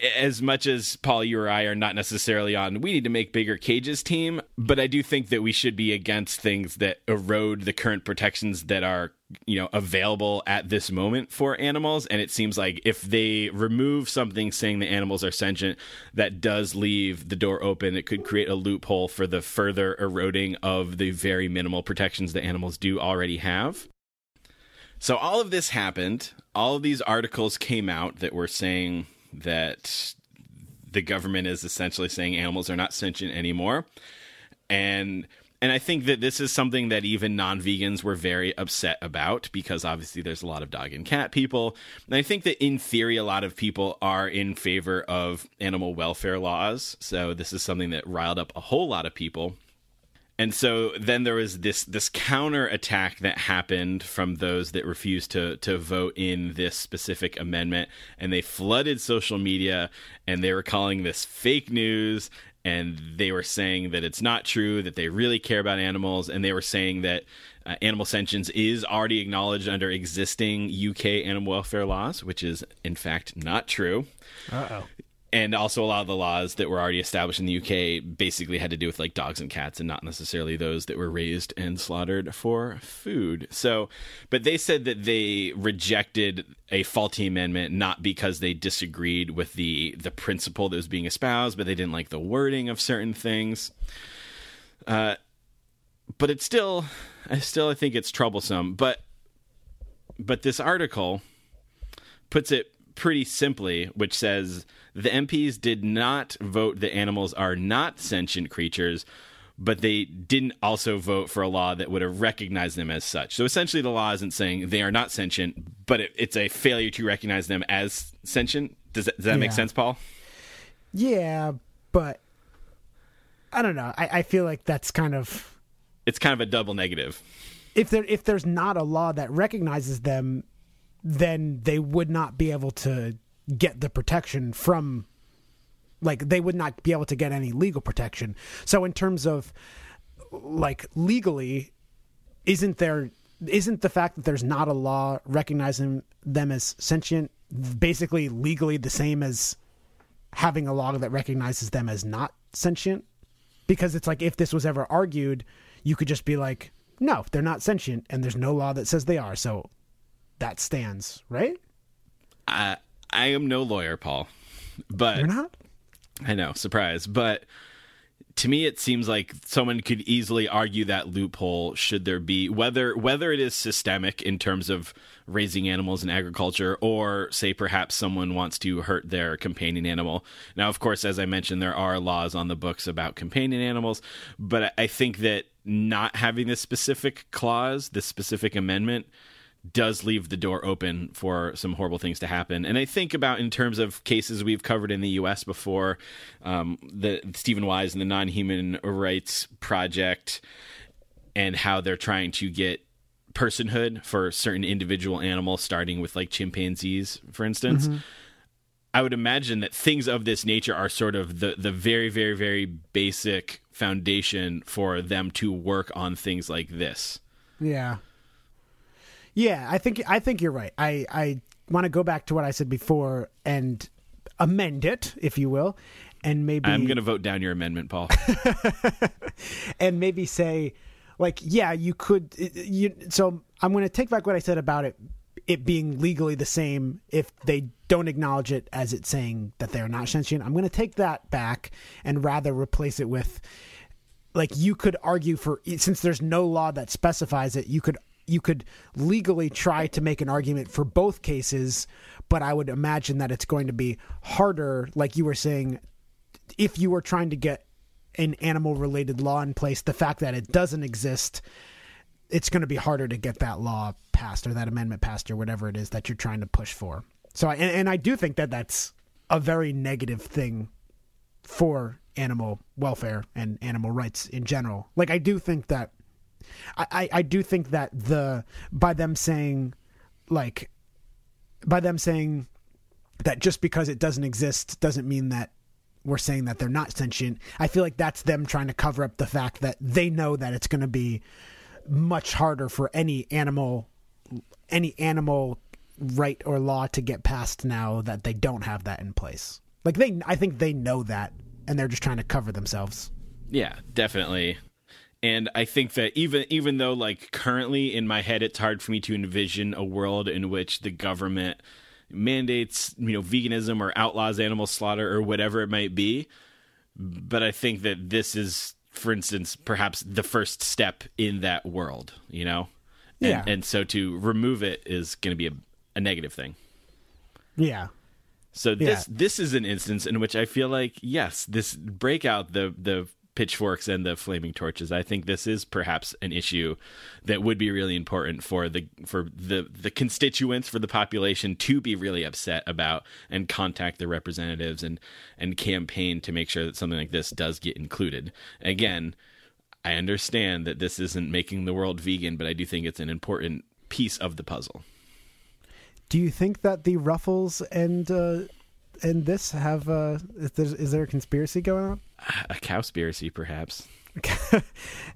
as much as Paul, you or I are not necessarily on, we need to make bigger cages team, but I do think that we should be against things that erode the current protections that are, you know, available at this moment for animals. And it seems like if they remove something saying the animals are sentient, that does leave the door open. It could create a loophole for the further eroding of the very minimal protections that animals do already have. So all of this happened. All of these articles came out that were saying that the government is essentially saying animals are not sentient anymore. And and I think that this is something that even non-vegans were very upset about because obviously there's a lot of dog and cat people. And I think that in theory a lot of people are in favor of animal welfare laws. So this is something that riled up a whole lot of people. And so then there was this this counter attack that happened from those that refused to to vote in this specific amendment, and they flooded social media, and they were calling this fake news, and they were saying that it's not true, that they really care about animals, and they were saying that uh, animal sentience is already acknowledged under existing UK animal welfare laws, which is in fact not true. Uh oh. And also a lot of the laws that were already established in the UK basically had to do with like dogs and cats and not necessarily those that were raised and slaughtered for food. So, but they said that they rejected a faulty amendment not because they disagreed with the the principle that was being espoused, but they didn't like the wording of certain things. Uh, but it's still, I still I think it's troublesome. But but this article puts it pretty simply, which says the MPs did not vote that animals are not sentient creatures, but they didn't also vote for a law that would have recognized them as such. So essentially, the law isn't saying they are not sentient, but it, it's a failure to recognize them as sentient. Does that, does that make sense, Paul? Yeah, but I don't know. I, I feel like that's kind of It's kind of a double negative. if there if there's not a law that recognizes them, then they would not be able to get the protection from like they would not be able to get any legal protection. So in terms of like legally isn't there isn't the fact that there's not a law recognizing them as sentient basically legally the same as having a law that recognizes them as not sentient? Because it's like if this was ever argued you could just be like no they're not sentient and there's no law that says they are. So that stands right? I, I am no lawyer, Paul, but you're not I know, surprise. But to me it seems like someone could easily argue that loophole should there be whether whether it is systemic in terms of raising animals in agriculture or say perhaps someone wants to hurt their companion animal. Now of course as I mentioned there are laws on the books about companion animals, but I- I think that not having this specific clause, this specific amendment does leave the door open for some horrible things to happen. And I think about in terms of cases we've covered in the U.S. before, um, the Steven Wise and the Non-Human Rights Project, and how they're trying to get personhood for certain individual animals, starting with like chimpanzees, for instance. I would imagine that things of this nature are sort of the the very very very basic foundation for them to work on things like this. Yeah. Yeah, I think I think you're right. I I want to go back to what I said before and amend it, if you will, and maybe I'm going to vote down your amendment, Paul. and maybe say like yeah you could you so i'm going to take back what i said about it it being legally the same if they don't acknowledge it as it's saying that they're not sentient i'm going to take that back and rather replace it with like you could argue for since there's no law that specifies it you could you could legally try to make an argument for both cases but i would imagine that it's going to be harder like you were saying if you were trying to get an animal related law in place, the fact that it doesn't exist, it's going to be harder to get that law passed or that amendment passed or whatever it is that you're trying to push for. So, and, and I do think that that's a very negative thing for animal welfare and animal rights in general. Like, I do think that, I, I, I do think that the, by them saying, like, by them saying that just because it doesn't exist doesn't mean that we're saying that they're not sentient. I feel like that's them trying to cover up the fact that they know that it's going to be much harder for any animal any animal right or law to get passed now that they don't have that in place. Like they I think they know that and they're just trying to cover themselves. Yeah, definitely. And I think that even even though like currently in my head it's hard for me to envision a world in which the government mandates, you know, veganism or outlaws animal slaughter or whatever it might be, but I think that this is for instance perhaps the first step in that world, you know? And, Yeah. and so to remove it is going to be a, a negative thing. Yeah. So this Yeah. this is an instance in which I feel like yes, this break out the the pitchforks and the flaming torches. I think this is perhaps an issue that would be really important for the for the the constituents for the population to be really upset about and contact their representatives and and campaign to make sure that something like this does get included. Again, I understand that this isn't making the world vegan, but I do think it's an important piece of the puzzle. Do you think that the Ruffles and uh and this have uh is there, is there a conspiracy going on? A cowspiracy, perhaps.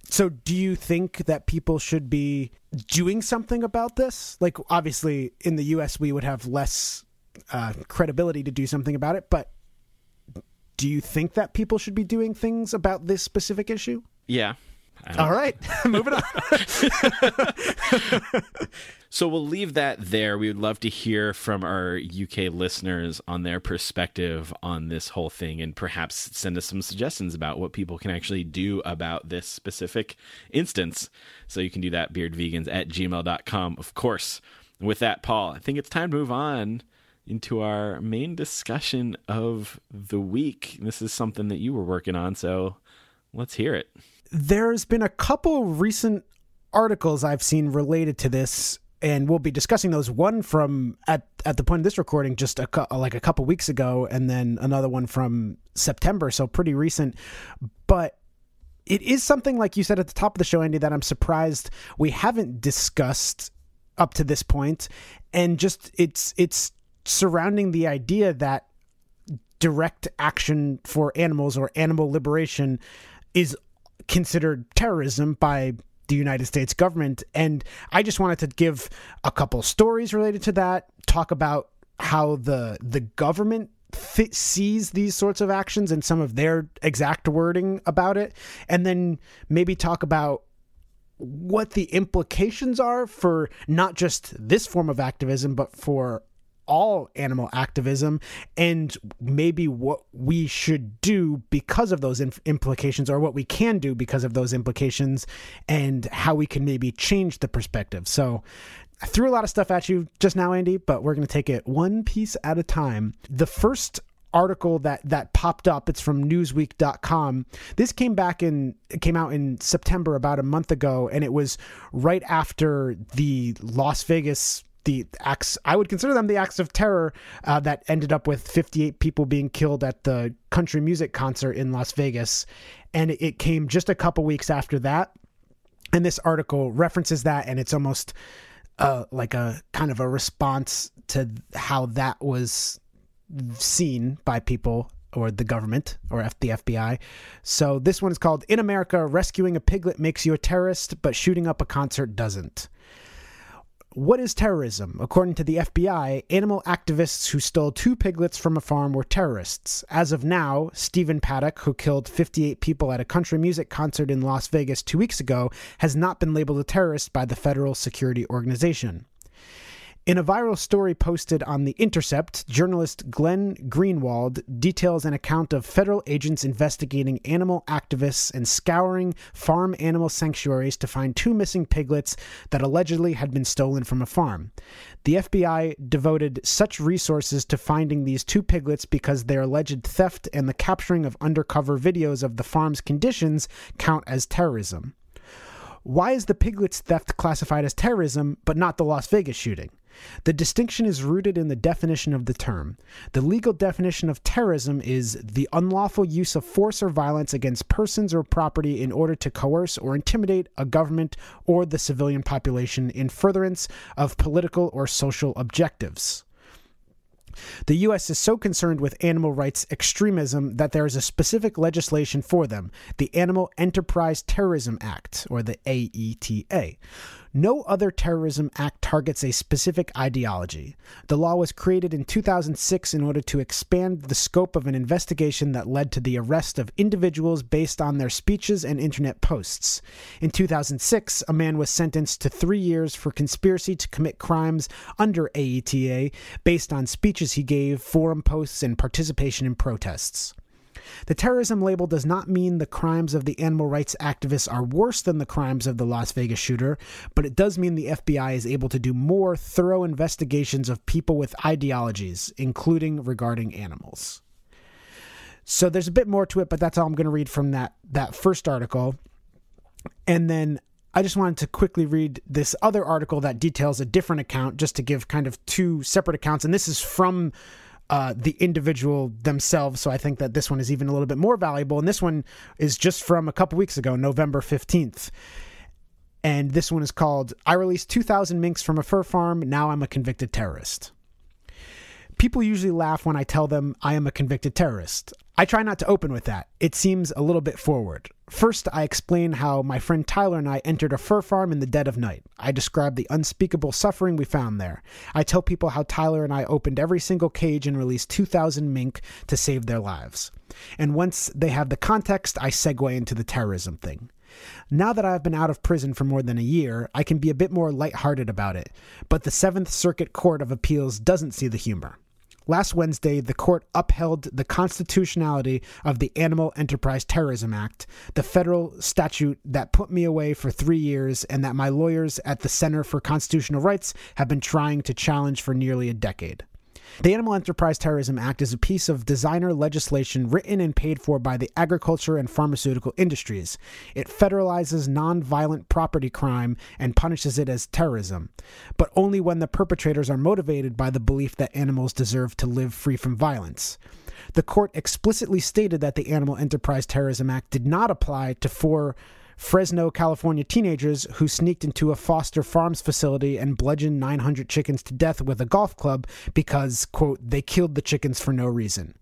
So, do you think that people should be doing something about this? Like, obviously, in the U.S., we would have less uh, credibility to do something about it, but do you think that people should be doing things about this specific issue? Yeah. All right, moving on. So we'll leave that there. We would love to hear from our UK listeners on their perspective on this whole thing and perhaps send us some suggestions about what people can actually do about this specific instance. So you can do that, beardvegans at gmail.com, of course. With that, Paul, I think it's time to move on into our main discussion of the week. This is something that you were working on, so let's hear it. There's been a couple recent articles I've seen related to this, and we'll be discussing those. One from at at the point of this recording, just a like a couple weeks ago, and then another one from September, so pretty recent. But it is something like you said at the top of the show, Andy, that I'm surprised we haven't discussed up to this point, and just it's it's surrounding the idea that direct action for animals or animal liberation is considered terrorism by the United States government. And I just wanted to give a couple stories related to that, talk about how the the government sees these sorts of actions and some of their exact wording about it, and then maybe talk about what the implications are for not just this form of activism, but for all animal activism and maybe what we should do because of those inf- implications or what we can do because of those implications and how we can maybe change the perspective. So I threw a lot of stuff at you just now, Andy, but we're going to take it one piece at a time. The first article that that popped up it's from newsweek.com this came back in it came out in september about a month ago and it was right after the las vegas the acts i would consider them the acts of terror uh, that ended up with 58 people being killed at the country music concert in las vegas and it came just a couple weeks after that and this article references that and it's almost uh, like a kind of a response to how that was seen by people or the government or F- the FBI. So this one is called In America Rescuing a Piglet Makes You a Terrorist, but Shooting Up a Concert Doesn't. What is terrorism? According to the FBI, animal activists who stole two piglets from a farm were terrorists. As of now, Stephen Paddock, who killed 58 people at a country music concert in Las Vegas two weeks ago, has not been labeled a terrorist by the Federal Security Organization. In a viral story posted on The Intercept, journalist Glenn Greenwald details an account of federal agents investigating animal activists and scouring farm animal sanctuaries to find two missing piglets that allegedly had been stolen from a farm. The FBI devoted such resources to finding these two piglets because their alleged theft and the capturing of undercover videos of the farm's conditions count as terrorism. Why is the piglets theft classified as terrorism but not the Las Vegas shooting? The distinction is rooted in the definition of the term. The legal definition of terrorism is the unlawful use of force or violence against persons or property in order to coerce or intimidate a government or the civilian population in furtherance of political or social objectives. The U.S. is so concerned with animal rights extremism that there is a specific legislation for them, the Animal Enterprise Terrorism Act, or the AETA. No other terrorism act targets a specific ideology. The law was created in 2006 in order to expand the scope of an investigation that led to the arrest of individuals based on their speeches and internet posts. In 2006, a man was sentenced to three years for conspiracy to commit crimes under AETA based on speeches he gave, forum posts, and participation in protests. The terrorism label does not mean the crimes of the animal rights activists are worse than the crimes of the Las Vegas shooter, but it does mean the FBI is able to do more thorough investigations of people with ideologies, including regarding animals. So there's a bit more to it, but that's all I'm going to read from that that first article. And then I just wanted to quickly read this other article that details a different account just to give kind of two separate accounts and this is from uh, the individual themselves. So I think that this one is even a little bit more valuable. And this one is just from a couple weeks ago, November 15th. And this one is called I Released 2,000 Minks from a Fur Farm. Now I'm a Convicted Terrorist. People usually laugh when I tell them I am a convicted terrorist. I try not to open with that. It seems a little bit forward. First, I explain how my friend Tyler and I entered a fur farm in the dead of night. I describe the unspeakable suffering we found there. I tell people how Tyler and I opened every single cage and released 2,000 mink to save their lives. And once they have the context, I segue into the terrorism thing. Now that I've been out of prison for more than a year, I can be a bit more lighthearted about it, but the Seventh Circuit Court of Appeals doesn't see the humor. Last Wednesday, the court upheld the constitutionality of the Animal Enterprise Terrorism Act, the federal statute that put me away for three years and that my lawyers at the Center for Constitutional Rights have been trying to challenge for nearly a decade. The Animal Enterprise Terrorism Act is a piece of designer legislation written and paid for by the agriculture and pharmaceutical industries. It federalizes nonviolent property crime and punishes it as terrorism, but only when the perpetrators are motivated by the belief that animals deserve to live free from violence. The court explicitly stated that the Animal Enterprise Terrorism Act did not apply to four Fresno, California teenagers who sneaked into a Foster Farms facility and bludgeoned 900 chickens to death with a golf club because, quote, they killed the chickens for no reason.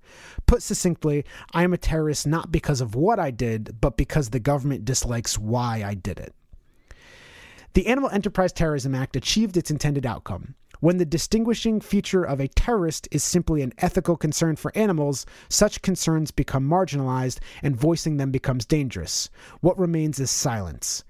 Put succinctly, I am a terrorist not because of what I did, but because the government dislikes why I did it. The Animal Enterprise Terrorism Act achieved its intended outcome. When the distinguishing feature of a terrorist is simply an ethical concern for animals, such concerns become marginalized and voicing them becomes dangerous. What remains is silence.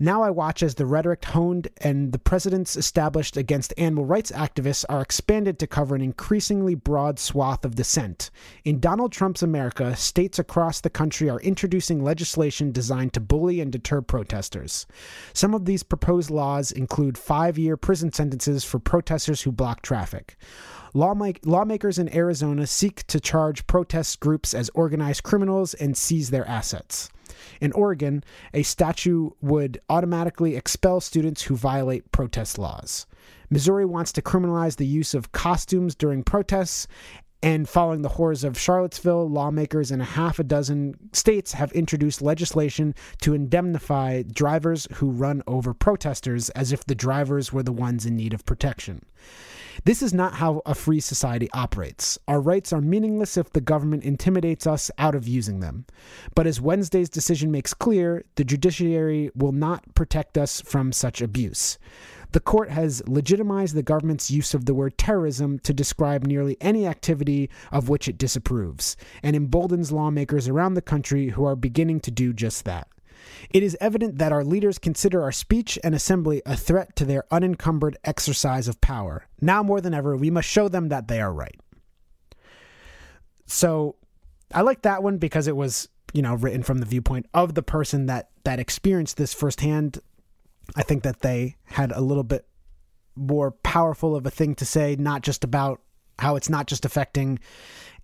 Now I watch as the rhetoric honed and the precedents established against animal rights activists are expanded to cover an increasingly broad swath of dissent. In Donald Trump's America, states across the country are introducing legislation designed to bully and deter protesters. Some of these proposed laws include five year prison sentences for protesters who block traffic. Lawmak- lawmakers in Arizona seek to charge protest groups as organized criminals and seize their assets. In Oregon, a statute would automatically expel students who violate protest laws. Missouri wants to criminalize the use of costumes during protests, And following the horrors of Charlottesville, lawmakers in a half a dozen states have introduced legislation to indemnify drivers who run over protesters as if the drivers were the ones in need of protection. This is not how a free society operates. Our rights are meaningless if the government intimidates us out of using them. But as Wednesday's decision makes clear, the judiciary will not protect us from such abuse. The court has legitimized the government's use of the word terrorism to describe nearly any activity of which it disapproves, and emboldens lawmakers around the country who are beginning to do just that. It is evident that our leaders consider our speech and assembly a threat to their unencumbered exercise of power. Now more than ever, we must show them that they are right. So I like that one because it was, you know, written from the viewpoint of the person that that experienced this firsthand. I think that they had a little bit more powerful of a thing to say, not just about how it's not just affecting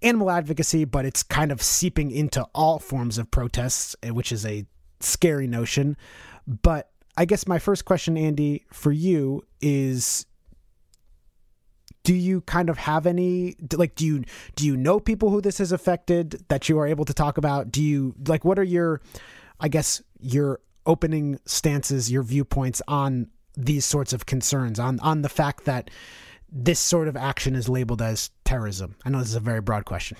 animal advocacy, but it's kind of seeping into all forms of protests, eh, which is a scary notion. But I guess my first question, Andy, for you is do you kind of have any like do you do you know people who this has affected that you are able to talk about? Do you like what are your i guess your opening stances your viewpoints on these sorts of concerns on on the fact that this sort of action is labeled as terrorism? I know this is a very broad question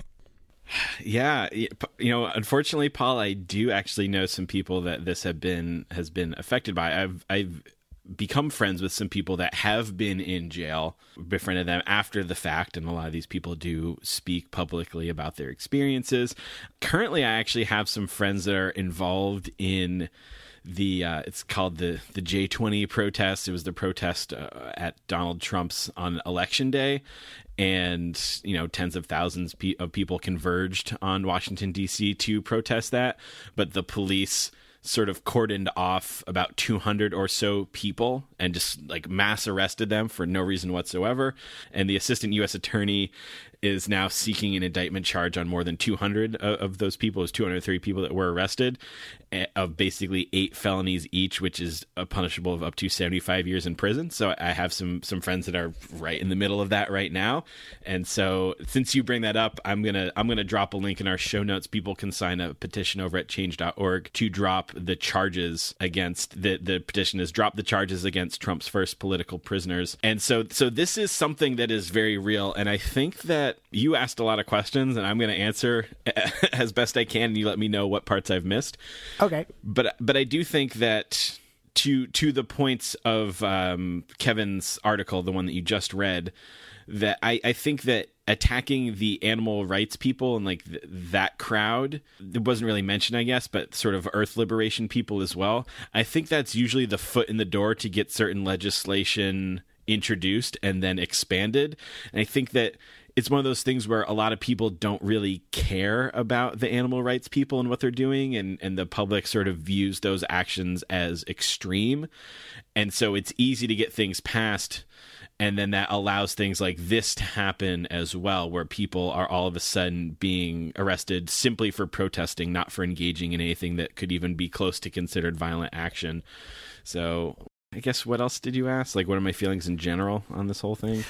Yeah, you know, unfortunately, Paul, I do actually know some people that this have been has been affected by. I've I've become friends with some people that have been in jail, befriended them after the fact, and a lot of these people do speak publicly about their experiences. Currently, I actually have some friends that are involved in the uh, it's called the the J20 protest. It was the protest uh, at Donald Trump's on election day, and you know tens of thousands of people converged on Washington D.C. to protest that, but the police sort of cordoned off about 200 or so people and just like mass arrested them for no reason whatsoever and the assistant US attorney is now seeking an indictment charge on more than 200 of, of those people. Was 203 people that were arrested Eh, of basically eight felonies each, which is a punishable of up to 75 years in prison. So I have some some friends that are right in the middle of that right now. And so since you bring that up, I'm gonna I'm gonna drop a link in our show notes. People can sign a petition over at change.org to drop the charges against the the petition is drop the charges against Trump's first political prisoners. And so so this is something that is very real. And I think that you asked a lot of questions and I'm gonna answer as best I can and you let me know what parts I've missed but but I do think that to to the points of um, Kevin's article, the one that you just read, that I, I think that attacking the animal rights people and like th- that crowd it wasn't really mentioned i guess but sort of earth liberation people as well i think that's usually the foot in the door to get certain legislation introduced and then expanded. And i think that it's one of those things where a lot of people don't really care about the animal rights people and what they're doing and and the public sort of views those actions as extreme. And so it's easy to get things passed and then that allows things like this to happen as well where people are all of a sudden being arrested simply for protesting not for engaging in anything that could even be close to considered violent action. So i guess what else did you ask? Like what are my feelings in general on this whole thing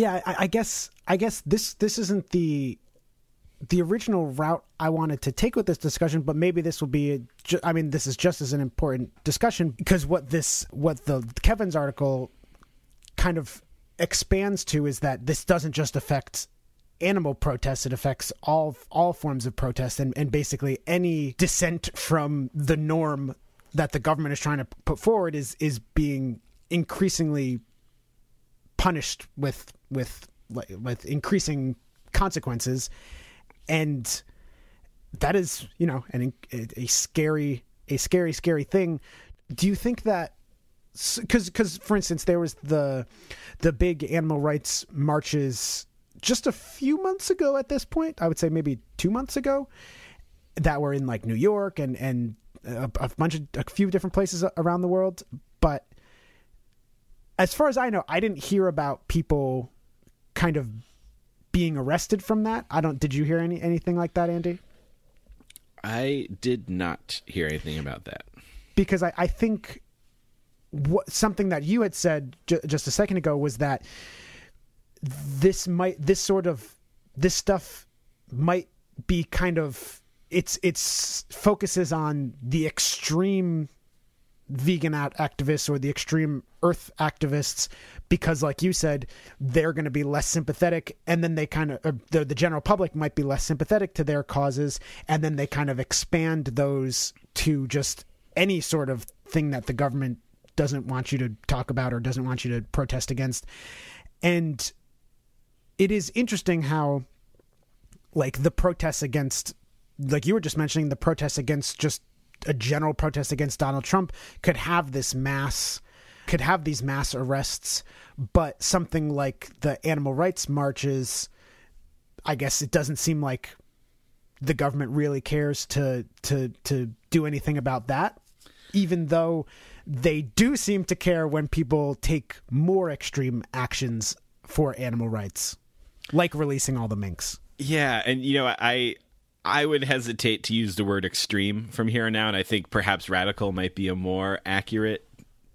yeah I, I guess i guess this this isn't the the original route i wanted to take with this discussion but maybe this will be a, ju- i mean this is just as an important discussion because what this what the kevin's article kind of expands to is that this doesn't just affect animal protests it affects all all forms of protest and, and basically any dissent from the norm that the government is trying to put forward is is being increasingly punished with with with increasing consequences. And that is you know an, a, scary a scary scary thing. Do you think that because because for instance there was the the big animal rights marches just a few months ago at this point. I would say maybe two months ago that were in like new york and and a, a bunch of a few different places around the world. But as far as i know i didn't hear about people kind of being arrested from that. I don't did you hear any anything like that andy? I did not hear anything about that. Because i, I think what something that you had said j- just a second ago was that this might this sort of this stuff might be kind of it's it's focuses on the extreme vegan out activists or the extreme earth activists because like you said they're going to be less sympathetic and then they kind of the, the general public might be less sympathetic to their causes and then they kind of expand those to just any sort of thing that the government doesn't want you to talk about or doesn't want you to protest against. And it is interesting how like the protests against like you were just mentioning the protests against just a general protest against Donald Trump could have this mass could have these mass arrests but something like the animal rights marches I guess it doesn't seem like the government really cares to to to do anything about that even though they do seem to care when people take more extreme actions for animal rights like releasing all the minks. Yeah, and you know, I I would hesitate to use the word extreme from here on out. I think perhaps radical might be a more accurate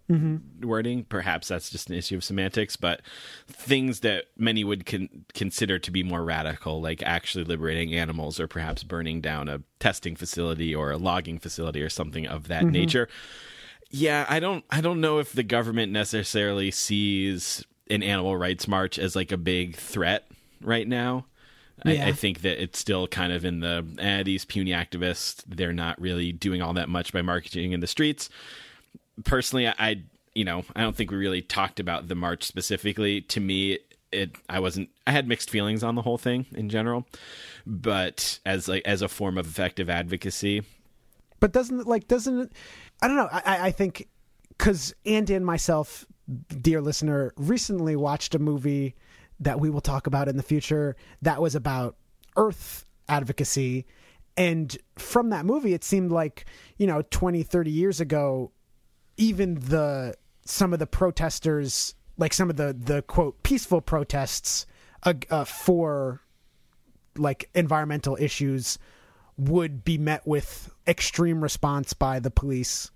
mm-hmm. wording. Perhaps that's just an issue of semantics, but things that many would con- consider to be more radical, like actually liberating animals or perhaps burning down a testing facility or a logging facility or something of that mm-hmm. nature. Yeah, I don't I don't know if the government necessarily sees an animal rights march as like a big threat right now. Yeah. I, I think that it's still kind of in the eh, these puny activists. They're not really doing all that much by marketing in the streets. Personally, I, I you know I don't think we really talked about the march specifically. To me, it I wasn't I had mixed feelings on the whole thing in general, but as like as a form of effective advocacy, but doesn't like doesn't i don't know i I- i think because andy and myself dear listener recently watched a movie that we will talk about in the future that was about earth advocacy and from that movie it seemed like you know 20 30 years ago even the some of the protesters like some of the the quote peaceful protests uh, uh, for like environmental issues would be met with extreme response by the police.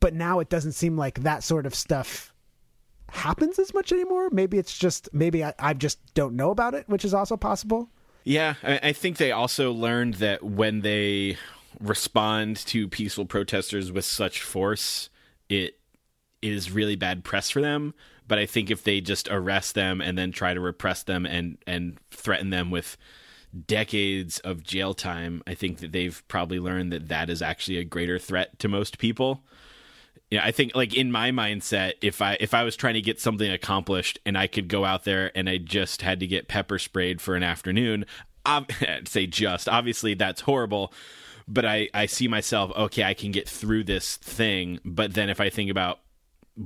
But now it doesn't seem like that sort of stuff happens as much anymore. Maybe it's just maybe I, I just don't know about it, which is also possible. Yeah, I, I think they also learned that when they respond to peaceful protesters with such force, it is really bad press for them. But I think if they just arrest them and then try to repress them and and threaten them with decades of jail time, I think that they've probably learned that that is actually a greater threat to most people. Yeah, I think like in my mindset, if I if I was trying to get something accomplished and I could go out there and I just had to get pepper sprayed for an afternoon, I'd say just obviously that's horrible, but I I see myself okay, I can get through this thing. But then if I think about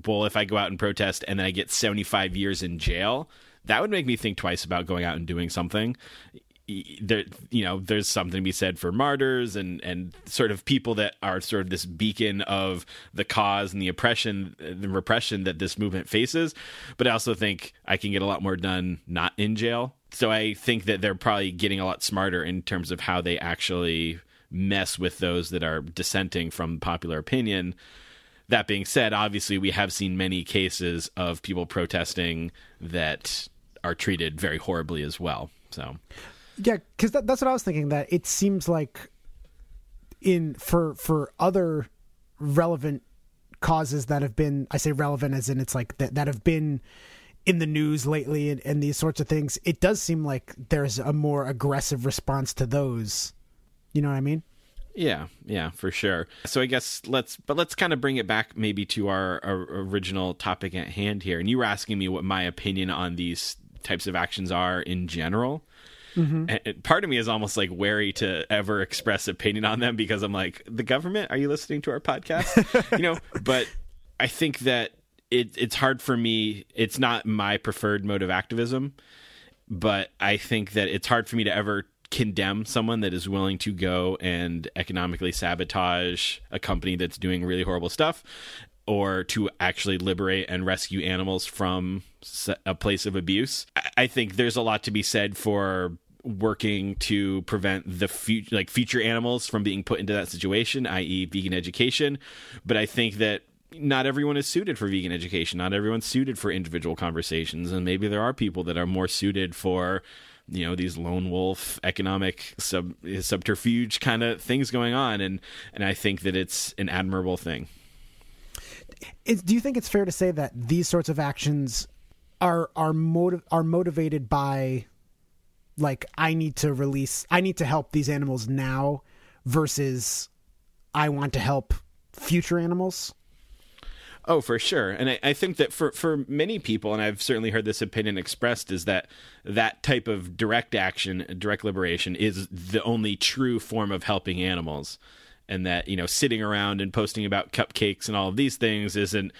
well, if I go out and protest and then I get seventy five years in jail, that would make me think twice about going out and doing something there you know there's something to be said for martyrs and and sort of people that are sort of this beacon of the cause and the oppression the repression that this movement faces. But i also think i can get a lot more done not in jail. So i think that they're probably getting a lot smarter in terms of how they actually mess with those that are dissenting from popular opinion. That being said obviously we have seen many cases of people protesting that are treated very horribly as well. So Yeah, because that, that's what I was thinking. That it seems like in for for other relevant causes that have been, I say relevant as in it's like that that have been in the news lately and, and these sorts of things. It does seem like there's a more aggressive response to those. You know what I mean? Yeah, yeah, for sure. So I guess let's, but let's kind of bring it back maybe to our, our original topic at hand here. And you were asking me what my opinion on these types of actions are in general. Mm-hmm. And and part of me is almost like wary to ever express opinion on them because I'm like, the government, are you listening to our podcast? you know, but I think that it, it's hard for me. It's not my preferred mode of activism, but I think that it's hard for me to ever condemn someone that is willing to go and economically sabotage a company that's doing really horrible stuff or to actually liberate and rescue animals from a place of abuse. I think there's a lot to be said for working to prevent the future like future animals from being put into that situation i.e. vegan education but i think that not everyone is suited for vegan education not everyone's suited for individual conversations and maybe there are people that are more suited for you know these lone wolf economic sub subterfuge kind of things going on and and I think that it's an admirable thing. Is, do you think it's fair to say that these sorts of actions are are motiv- are motivated by like I need to release I need to help these animals now versus I want to help future animals? Oh, for sure. And I, I think that for, for many people, and I've certainly heard this opinion expressed, is that that type of direct action, direct liberation, is the only true form of helping animals. And that, you know, sitting around and posting about cupcakes and all of these things isn't,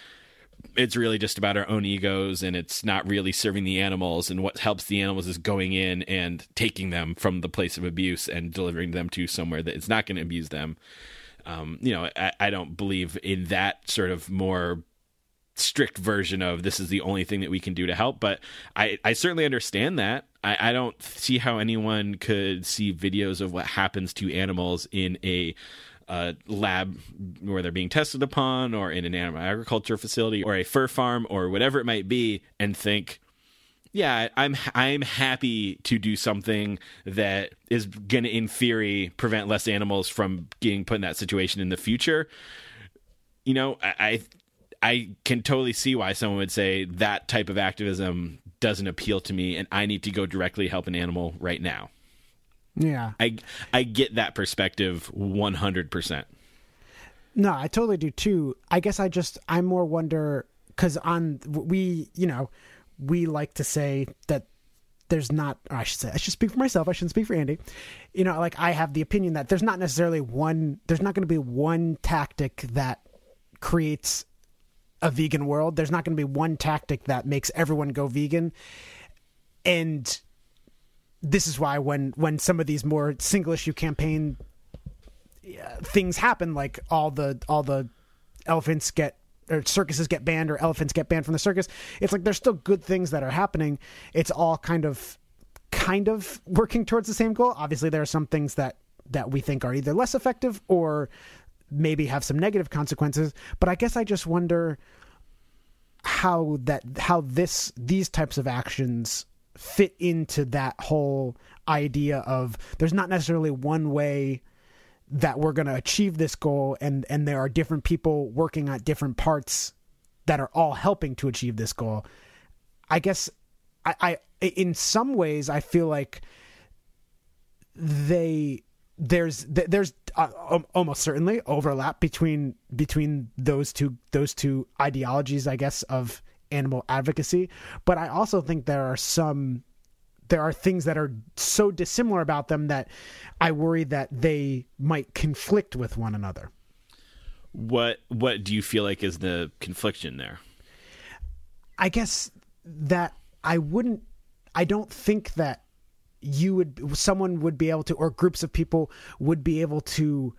it's really just about our own egos and it's not really serving the animals. And what helps the animals is going in and taking them from the place of abuse and delivering them to somewhere that is not going to abuse them um, you know, I, I don't believe in that sort of more strict version of this is the only thing that we can do to help. But I, I certainly understand that. I, I don't see how anyone could see videos of what happens to animals in a uh, lab where they're being tested upon, or in an animal agriculture facility, or a fur farm, or whatever it might be, and think, yeah, I'm I'm happy to do something that is going to, in theory, prevent less animals from getting put in that situation in the future. You know, I I can totally see why someone would say that type of activism doesn't appeal to me, and I need to go directly help an animal right now. Yeah. I I get that perspective one hundred percent. No, I totally do too. I guess I just I more wonder cuz on we, you know, we like to say that there's not I should say I should speak for myself, I shouldn't speak for Andy. You know, like I have the opinion that there's not necessarily one there's not going to be one tactic that creates a vegan world. There's not going to be one tactic that makes everyone go vegan. And this is why when when some of these more single issue campaign uh, things happen like all the all the elephants get or circuses get banned or elephants get banned from the circus it's like there's still good things that are happening. It's all kind of kind of working towards the same goal. Obviously there are some things that that we think are either less effective or maybe have some negative consequences. But i guess i just wonder how that how this these types of actions fit into that whole idea of there's not necessarily one way that we're going to achieve this goal and and there are different people working at different parts that are all helping to achieve this goal. I guess i, I in some ways i feel like they there's there's uh, almost certainly overlap between between those two those two ideologies i guess of animal advocacy but i also think there are some there are things that are so dissimilar about them that i worry that they might conflict with one another What what do you feel like is the confliction there? I guess that I wouldn't I don't think that you would someone would be able to or groups of people would be able to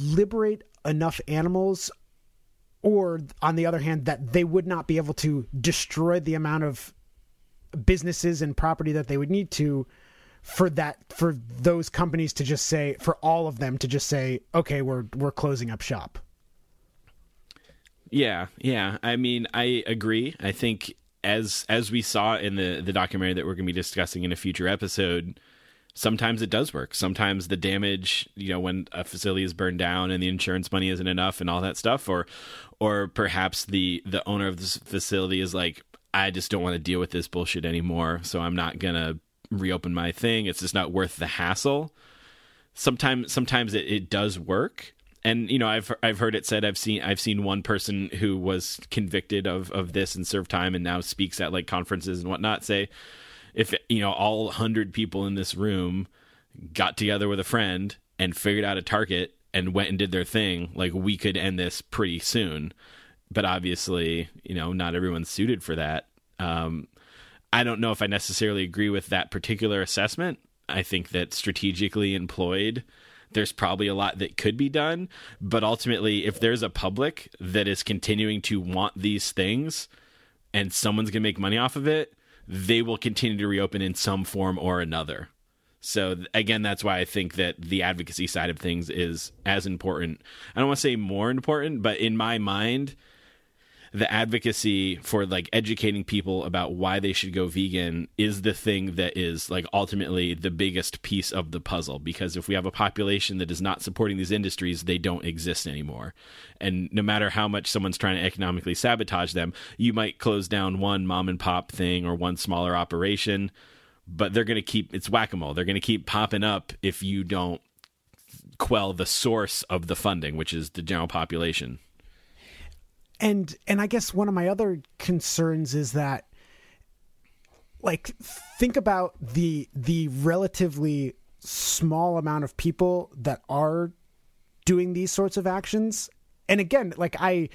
liberate enough animals or on the other hand that they would not be able to destroy the amount of businesses and property that they would need to for that for those companies to just say for all of them to just say okay we're we're closing up shop Yeah, yeah. I mean, I agree. I think as as we saw in the the documentary that we're going to be discussing in a future episode, sometimes it does work. Sometimes the damage, you know, when a facility is burned down and the insurance money isn't enough and all that stuff or or perhaps the the owner of this facility is like I just don't want to deal with this bullshit anymore, so I'm not to reopen my thing. It's just not worth the hassle. Sometimes sometimes it, it does work and you know I've I've heard it said I've seen I've seen one person who was convicted of of this and served time and now speaks at like conferences and whatnot say if you know all 100 people in this room got together with a friend and figured out a target and went and did their thing like we could end this pretty soon. But obviously you know not everyone's suited for that. Um I don't know if I necessarily agree with that particular assessment. I think that strategically employed there's probably a lot that could be done. But ultimately, if there's a public that is continuing to want these things and someone's going to make money off of it, they will continue to reopen in some form or another. So again, that's why I think that the advocacy side of things is as important. I don't want to say more important, but in my mind, the advocacy for like educating people about why they should go vegan is the thing that is like ultimately the biggest piece of the puzzle. Because if we have a population that is not supporting these industries they don't exist anymore. And no matter how much someone's trying to economically sabotage them you might close down one mom and pop thing or one smaller operation but they're going to keep it's whack-a-mole. They're going to keep popping up if you don't quell the source of the funding which is the general population and and I guess one of my other concerns is that like think about the the relatively small amount of people that are doing these sorts of actions. And again like I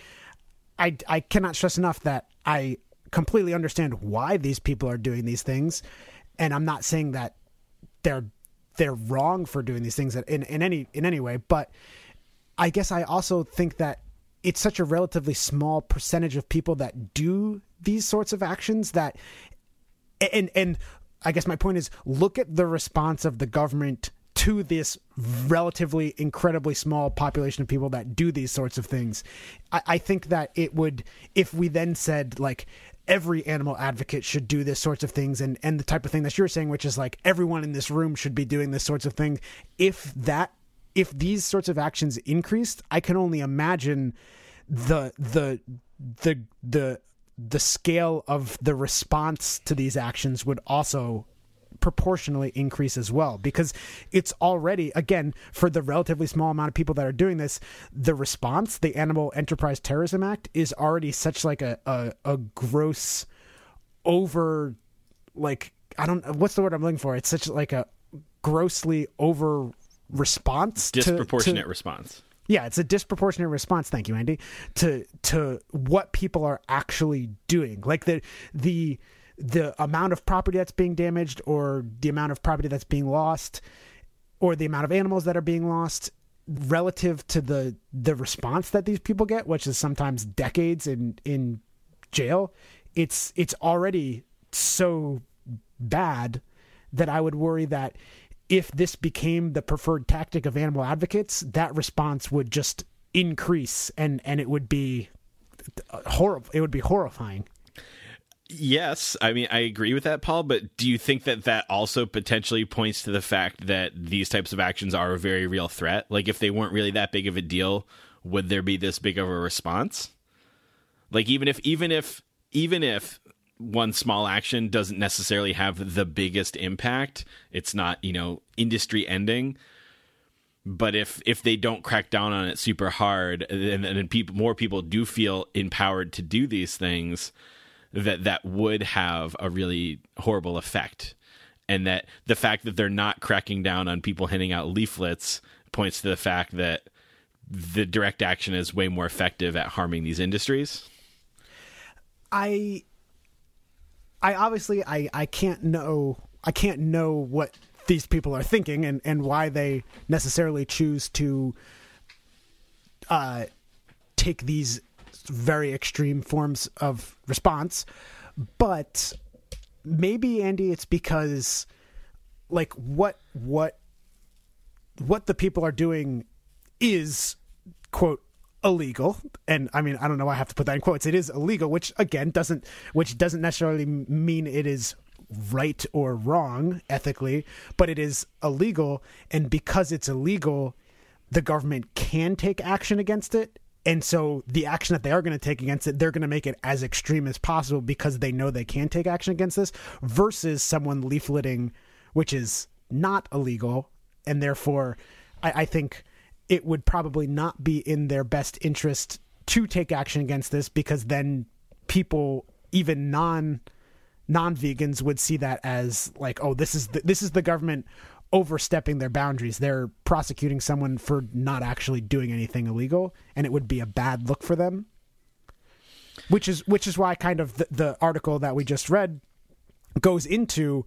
I I cannot stress enough that I completely understand why these people are doing these things. And I'm not saying that they're they're wrong for doing these things in in any in any way. But I guess I also think that it's such a relatively small percentage of people that do these sorts of actions that and and I guess my point is look at the response of the government to this relatively incredibly small population of people that do these sorts of things. I, I think that it would if we then said like every animal advocate should do this sorts of things and and the type of thing that you're saying which is like everyone in this room should be doing this sorts of thing if that if these sorts of actions increased i can only imagine the the the the the scale of the response to these actions would also proportionally increase as well. Because it's already again for the relatively small amount of people that are doing this the response the animal enterprise terrorism act is already such like a a, a gross over like i don't what's the word i'm looking for? It's such like a grossly over response to- disproportionate to, response yeah, it's a disproportionate response. Thank you, Andy. To to what people are actually doing, like the the the amount of property that's being damaged, or the amount of property that's being lost, or the amount of animals that are being lost, relative to the the response that these people get, which is sometimes decades in in jail. It's it's already so bad that I would worry that if this became the preferred tactic of animal advocates, that response would just increase and and it would be uh, horrible. It would be horrifying. Yes, I mean I agree with that, Paul. But do you think that that also potentially points to the fact that these types of actions are a very real threat? Like, if they weren't really that big of a deal, would there be this big of a response? Like, even if, even if, even if one small action doesn't necessarily have the biggest impact, it's not you know industry ending. But if if they don't crack down on it super hard, and then people more people do feel empowered to do these things, that that would have a really horrible effect. And that the fact that they're not cracking down on people handing out leaflets points to the fact that the direct action is way more effective at harming these industries. I I obviously I I can't know I can't know what these people are thinking and and why they necessarily choose to uh take these very extreme forms of response. But maybe Andy it's because like what what what the people are doing is quote illegal and i mean i don't know why i have to put that in quotes. It is illegal which again doesn't which doesn't necessarily mean it is right or wrong ethically but it is illegal and because it's illegal the government can take action against it and so the action that they are going to take against it they're going to make it as extreme as possible because they know they can take action against this versus someone leafleting which is not illegal and therefore I, I think it would probably not be in their best interest to take action against this because then people even non non vegans would see that as like oh this is the, this is the government overstepping their boundaries. They're prosecuting someone for not actually doing anything illegal and it would be a bad look for them. Which is which is why kind of the, the article that we just read goes into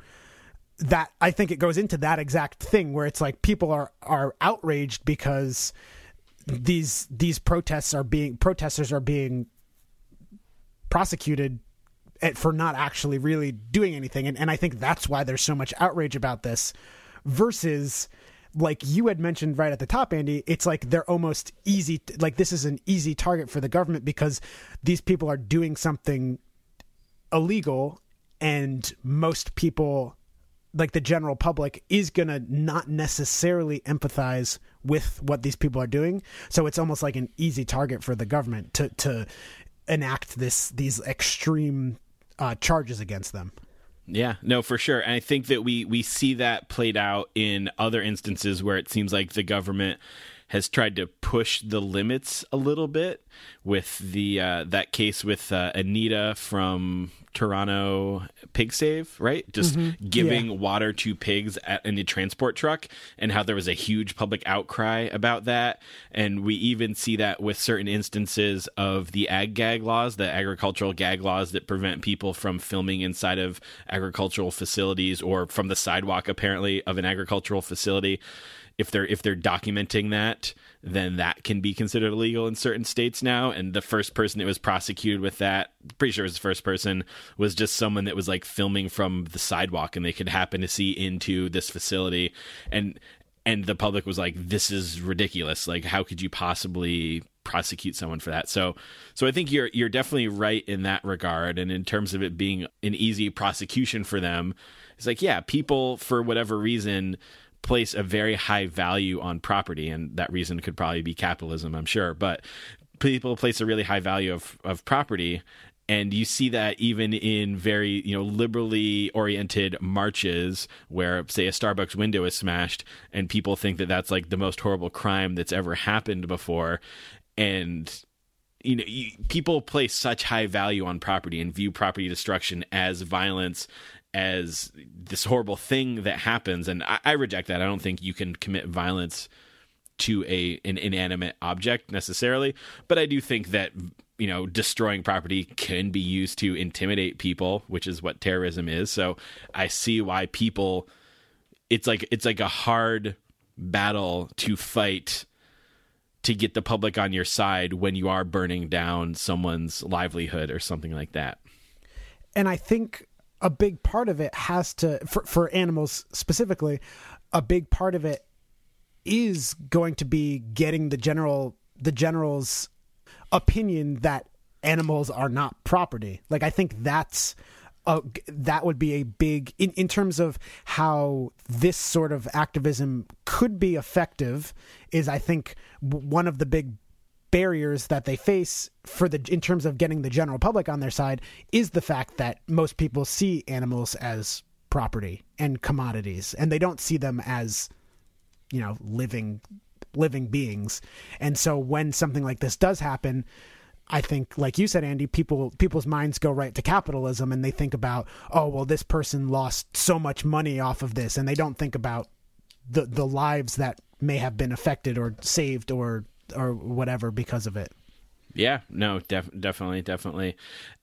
that I think it goes into that exact thing where it's like people are are outraged because these these protests are being protesters are being prosecuted for not actually really doing anything and, and I think that's why there's so much outrage about this versus like you had mentioned right at the top, Andy, it's like they're almost easy. Like this is an easy target for the government because these people are doing something illegal, and most people, like the general public, is gonna not necessarily empathize with what these people are doing. So it's almost like an easy target for the government to to enact this these extreme uh, charges against them. Yeah, no, for sure. And I think that we we see that played out in other instances where it seems like the government has tried to push the limits a little bit with the uh, that case with uh, Anita from Toronto Pig Save, right? Just giving water to pigs at, in a transport truck, and how there was a huge public outcry about that. And we even see that with certain instances of the ag gag laws, the agricultural gag laws that prevent people from filming inside of agricultural facilities or from the sidewalk, apparently, of an agricultural facility if they're if they're documenting that then that can be considered illegal in certain states now. And the first person that was prosecuted with that pretty sure it was the first person was just someone that was like filming from the sidewalk and they could happen to see into this facility. And and the public was like this is ridiculous. Like how could you possibly prosecute someone for that? So so i think you're you're definitely right in that regard. And in terms of it being an easy prosecution for them it's like yeah people for whatever reason place a very high value on property and that reason could probably be capitalism i'm sure. But people place a really high value of, of property and you see that even in very you know liberally oriented marches where say a starbucks window is smashed and people think that that's like the most horrible crime that's ever happened before. And you know you, people place such high value on property and view property destruction as violence as this horrible thing that happens. And I, I reject that. I don't think you can commit violence to a an inanimate object necessarily but i do think that you know destroying property can be used to intimidate people which is what terrorism is. So i see why people it's like it's like a hard battle to fight to get the public on your side when you are burning down someone's livelihood or something like that. And I think a big part of it has to for for animals specifically, a big part of it is going to be getting the general the general's opinion that animals are not property. Like I think that's a, that would be a big in, in terms of how this sort of activism could be effective is I think one of the big barriers that they face for the in terms of getting the general public on their side is the fact that most people see animals as property and commodities and they don't see them as you know living living beings. And so when something like this does happen I think, like you said, Andy, people people's minds go right to capitalism, and they think about, oh, well, this person lost so much money off of this, and they don't think about the the lives that may have been affected or saved or or whatever because of it. Yeah, no, def- definitely, definitely.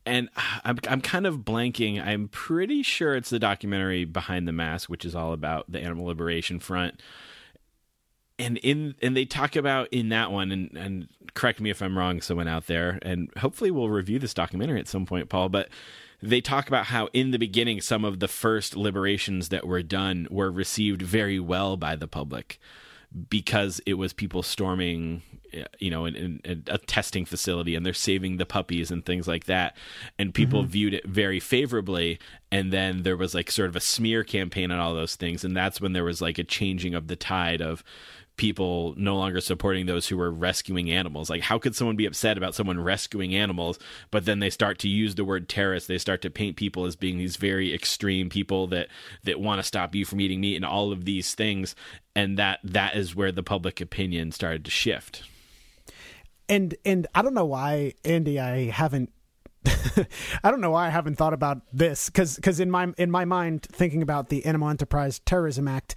And I'm I'm kind of blanking. I'm pretty sure it's the documentary Behind the Mask, which is all about the animal liberation front. And in and they talk about in that one, and and correct me if I'm wrong, someone out there, and hopefully we'll review this documentary at some point, Paul. But they talk about how in the beginning, some of the first liberations that were done were received very well by the public because it was people storming Uh, you know in, in a testing facility and they're saving the puppies and things like that. And people mm-hmm. viewed it very favorably. And then there was like sort of a smear campaign on all those things. And that's when there was like a changing of the tide of people no longer supporting those who were rescuing animals. Like how could someone be upset about someone rescuing animals? But then they start to use the word terrorist. They start to paint people as being these very extreme people that that want to stop you from eating meat and all of these things. And that that is where the public opinion started to shift and and I don't know why Andy I haven't I don't know why I haven't thought about this cuz cuz in my in my mind thinking about the Animal Enterprise Terrorism Act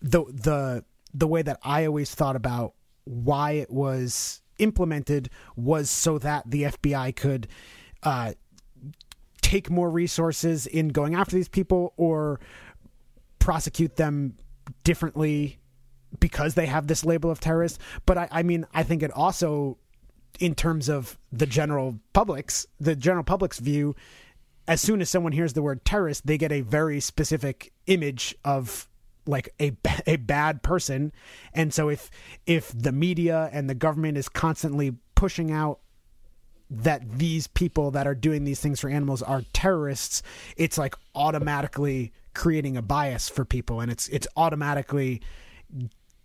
the the the way that I always thought about why it was implemented was so that the FBI could uh take more resources in going after these people or prosecute them differently because they have this label of terrorist. But I, I mean, I think it also, in terms of the general public's, the general public's view, as soon as someone hears the word terrorist, they get a very specific image of like a a bad person. And so if if the media and the government is constantly pushing out that these people that are doing these things for animals are terrorists it's like automatically creating a bias for people. And it's it's automatically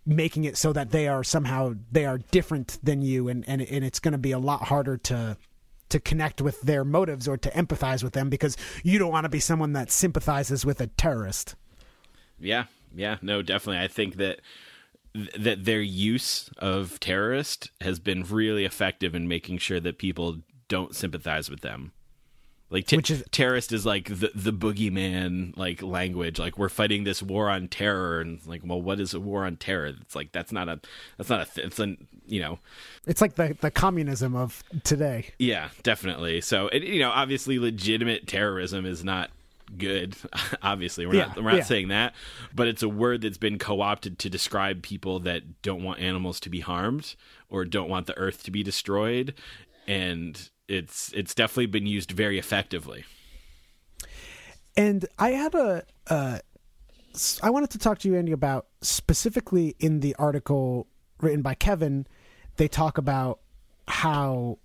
making it so that they are somehow they are different than you and and, and it's going to be a lot harder to to connect with their motives or to empathize with them because you don't want to be someone that sympathizes with a terrorist Yeah, yeah, no, definitely. I think that that their use of terrorist has been really effective in making sure that people don't sympathize with them. Like t- Which is- terrorist is like the the boogeyman like language. Like we're fighting this war on terror, and like, well, what is a war on terror? It's like that's not a that's not a th- it's a you know it's like the the communism of today yeah definitely. So it, you know obviously legitimate terrorism is not good. obviously we're not we're not yeah. saying that, but it's a word that's been co-opted to describe people that don't want animals to be harmed or don't want the earth to be destroyed, and it's it's definitely been used very effectively. And I had a, uh, I wanted to talk to you, Andy, about specifically in the article written by Kevin, they talk about how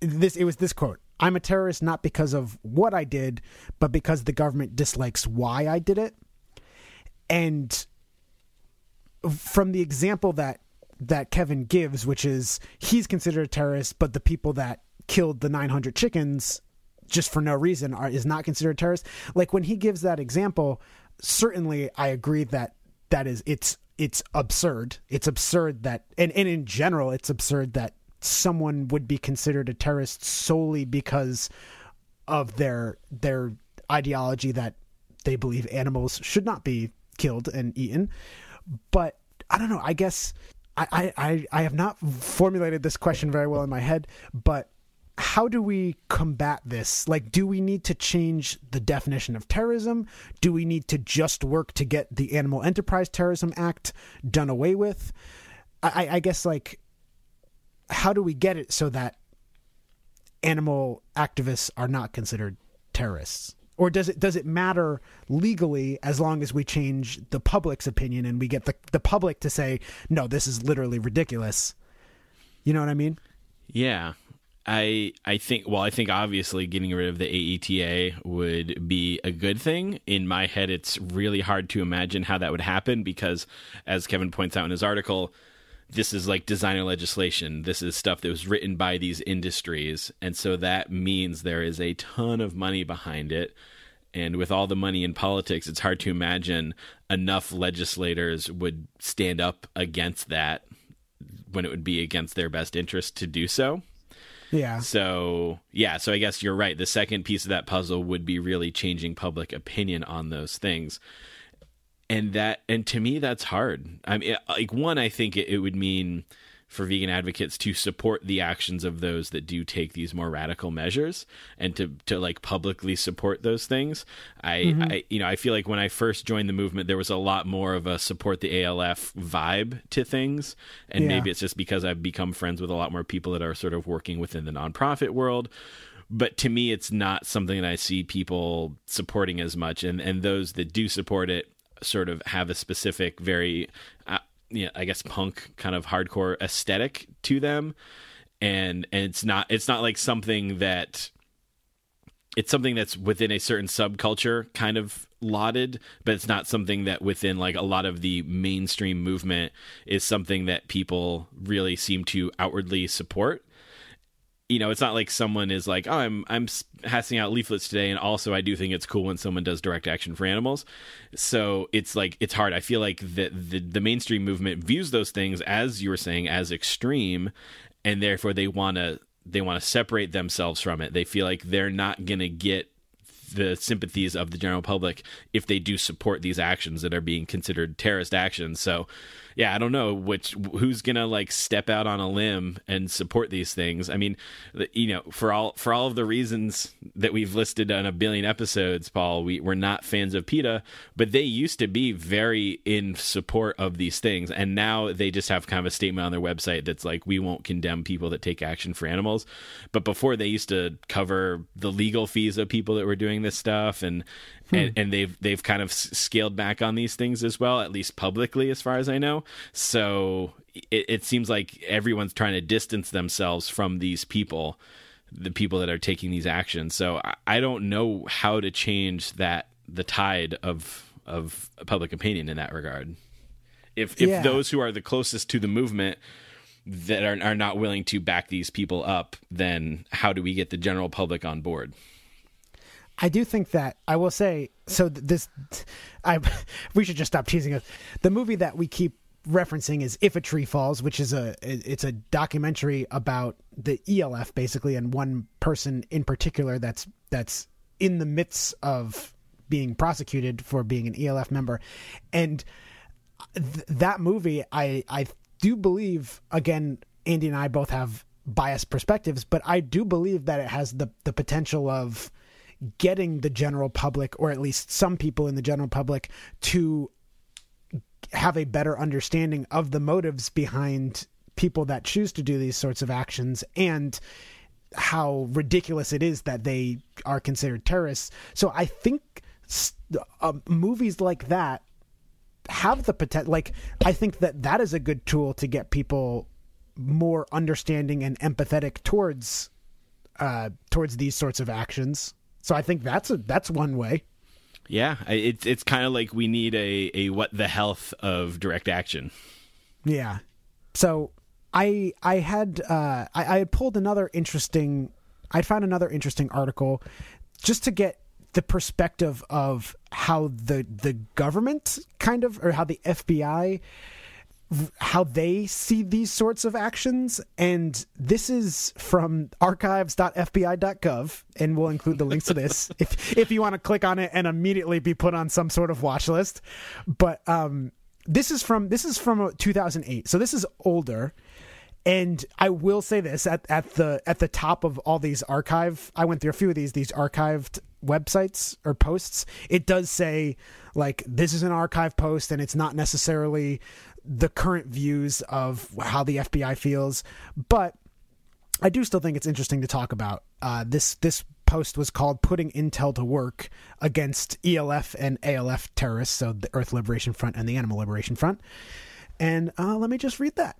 this, it was this quote I'm a terrorist not because of what I did, but because the government dislikes why I did it. And from the example that that Kevin gives, which is he's considered a terrorist, but the people that killed the 900 chickens just for no reason are is not considered terrorist. Like when he gives that example, certainly I agree that that is it's it's absurd. It's absurd that and, and in general it's absurd that someone would be considered a terrorist solely because of their their ideology that they believe animals should not be killed and eaten. But I don't know. I guess I, I, I, I have not formulated this question very well in my head, but how do we combat this? Like, do we need to change the definition of terrorism? Do we need to just work to get the Animal Enterprise Terrorism Act done away with? I, I- guess, like, how do we get it so that animal activists are not considered terrorists? Or does it does it matter legally as long as we change the public's opinion and we get the the public to say no, this is literally ridiculous? You know what I mean? Yeah. I I think well I think obviously getting rid of the AETA would be a good thing. In my head it's really hard to imagine how that would happen because as Kevin points out in his article this is like designer legislation. This is stuff that was written by these industries and so that means there is a ton of money behind it. And with all the money in politics, it's hard to imagine enough legislators would stand up against that when it would be against their best interest to do so. Yeah. So, yeah, so I guess you're right. The second piece of that puzzle would be really changing public opinion on those things. And that and to me that's hard. I mean like one I think it, it would mean for vegan advocates to support the actions of those that do take these more radical measures and to to like publicly support those things. I, I you know, I feel like when I first joined the movement there was a lot more of a support the ALF vibe to things and Yeah. maybe it's just because I've become friends with a lot more people that are sort of working within the nonprofit world. But to me, it's not something that I see people supporting as much, and and those that do support it sort of have a specific, very, uh, you know, I guess punk kind of hardcore aesthetic to them, and and it's not it's not like something that it's something that's within a certain subculture kind of lauded but it's not something that within like a lot of the mainstream movement is something that people really seem to outwardly support you know it's not like someone is like oh i'm i'm passing out leaflets today and also i do think it's cool when someone does direct action for animals. So it's like it's hard. I feel like the the, the mainstream movement views those things as you were saying as extreme and therefore they want to they want to separate themselves from it. They feel like they're not to get the sympathies of the general public if they do support these actions that are being considered terrorist actions. So, yeah, I don't know which who's gonna like step out on a limb and support these things. I mean, you know, for all for all of the reasons that we've listed on a billion episodes, Paul, we we're not fans of PETA, but they used to be very in support of these things, and now they just have kind of a statement on their website that's like, we won't condemn people that take action for animals, but before they used to cover the legal fees of people that were doing this stuff and Hmm. and, and they've they've kind of scaled back on these things as well, at least publicly, as far as I know. So it, it seems like everyone's trying to distance themselves from these people, the people that are taking these actions. So I, I don't know how to change that the tide of of public opinion in that regard. If if Yeah. those who are the closest to the movement that are are not willing to back these people up, then how do we get the general public on board? I do think that I will say so. th- This, I we should just stop teasing us. The movie that we keep referencing is "If a Tree Falls," which is a it's a documentary about the ELF basically, and one person in particular that's that's in the midst of being prosecuted for being an ELF member, and th- that movie, I I do believe again, Andy and I both have biased perspectives, but I do believe that it has the the potential of getting the general public, or at least some people in the general public, to have a better understanding of the motives behind people that choose to do these sorts of actions and how ridiculous it is that they are considered terrorists. So I think uh, movies like that have the potential. Like I think that that is a good tool to get people more understanding and empathetic towards uh, towards these sorts of actions. So I think that's a that's one way. Yeah, it's it's kind of like we need a a what the health of direct action. Yeah. So I I had uh I, I had pulled another interesting I found another interesting article just to get the perspective of how the the government kind of or how the FBI how they see these sorts of actions and this is from archives.fbi.gov and we'll include the links to this if if you want to click on it and immediately be put on some sort of watch list. But um this is from this is from uh, 2008 so this is older. And I will say this at, at the at the top of all these archive I went through a few of these these archived websites or posts. It does say like this is an archive post and it's not necessarily the current views of how the FBI feels but I do still think it's interesting to talk about. Uh, this this post was called "Putting Intel to Work Against ELF and ALF Terrorists," so the Earth Liberation Front and the Animal Liberation Front. And uh, let me just read that.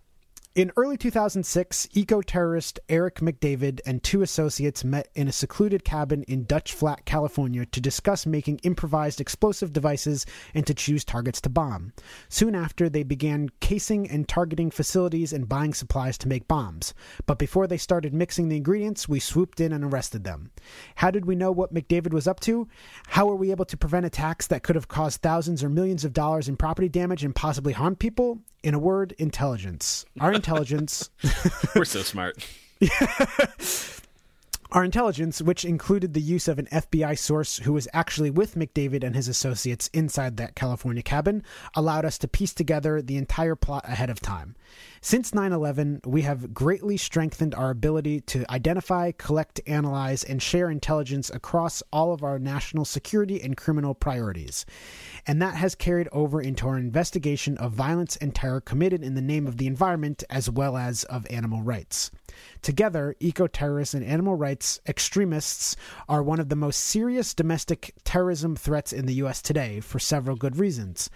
In early 2006, eco terrorist Eric McDavid and two associates met in a secluded cabin in Dutch Flat, California to discuss making improvised explosive devices and to choose targets to bomb. Soon after, they began casing and targeting facilities and buying supplies to make bombs. But before they started mixing the ingredients, we swooped in and arrested them. How did we know what McDavid was up to? How were we able to prevent attacks that could have caused thousands or millions of dollars in property damage and possibly harm people? In a word, intelligence. Our intelligence We're so smart. Our intelligence, which included the use of an FBI source who was actually with McDavid and his associates inside that California cabin, allowed us to piece together the entire plot ahead of time. Since 9 11, we have greatly strengthened our ability to identify, collect, analyze, and share intelligence across all of our national security and criminal priorities. And that has carried over into our investigation of violence and terror committed in the name of the environment as well as of animal rights. Together, eco terrorists and animal rights extremists are one of the most serious domestic terrorism threats in the U.S. today for several good reasons.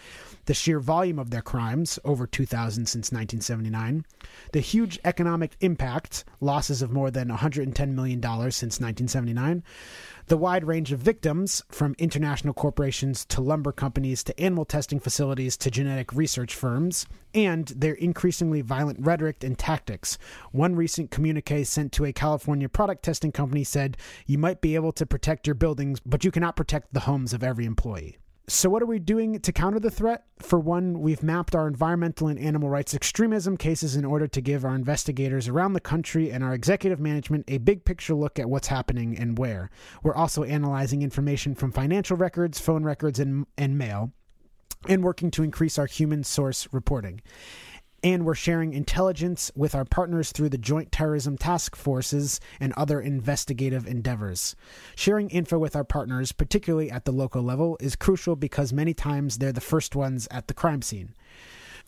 The sheer volume of their crimes, over 2,000 since 1979, the huge economic impact, losses of more than $110 million since 1979, the wide range of victims, from international corporations to lumber companies to animal testing facilities to genetic research firms, and their increasingly violent rhetoric and tactics. One recent communique sent to a California product testing company said, You might be able to protect your buildings, but you cannot protect the homes of every employee. So, what are we doing to counter the threat? For one, we've mapped our environmental and animal rights extremism cases in order to give our investigators around the country and our executive management a big picture look at what's happening and where. We're also analyzing information from financial records, phone records, and, and mail. And working to increase our human source reporting. And we're sharing intelligence with our partners through the Joint Terrorism Task Forces and other investigative endeavors. Sharing info with our partners, particularly at the local level, is crucial because many times they're the first ones at the crime scene.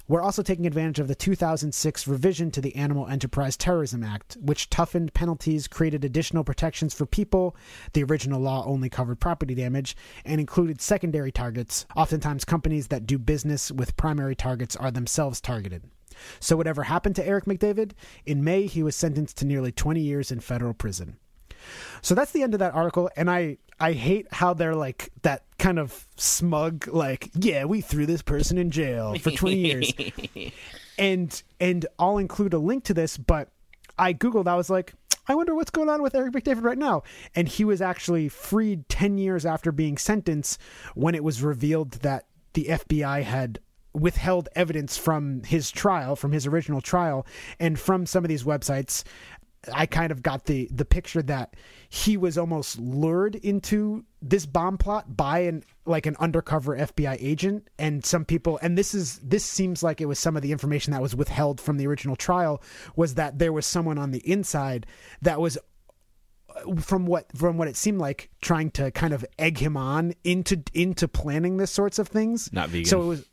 We're also taking advantage of the 2006 revision to the Animal Enterprise Terrorism Act, which toughened penalties, created additional protections for people. The original law only covered property damage and included secondary targets. Oftentimes, companies that do business with primary targets are themselves targeted. So, whatever happened to Eric McDavid? In May, he was sentenced to nearly 20 years in federal prison. So that's the end of that article, and I I hate how they're like that kind of smug, like yeah, we threw this person in jail for twenty years, and and I'll include a link to this. But I googled, I was like, I wonder what's going on with Eric McDavid right now, and he was actually freed ten years after being sentenced when it was revealed that the FBI had withheld evidence from his trial, from his original trial, and from some of these websites. I kind of got the the picture that he was almost lured into this bomb plot by an like an undercover FBI agent and some people and this is this seems like it was some of the information that was withheld from the original trial was that there was someone on the inside that was uh, from what from what it seemed like trying to kind of egg him on into into planning this sorts of things Not vegan. so it was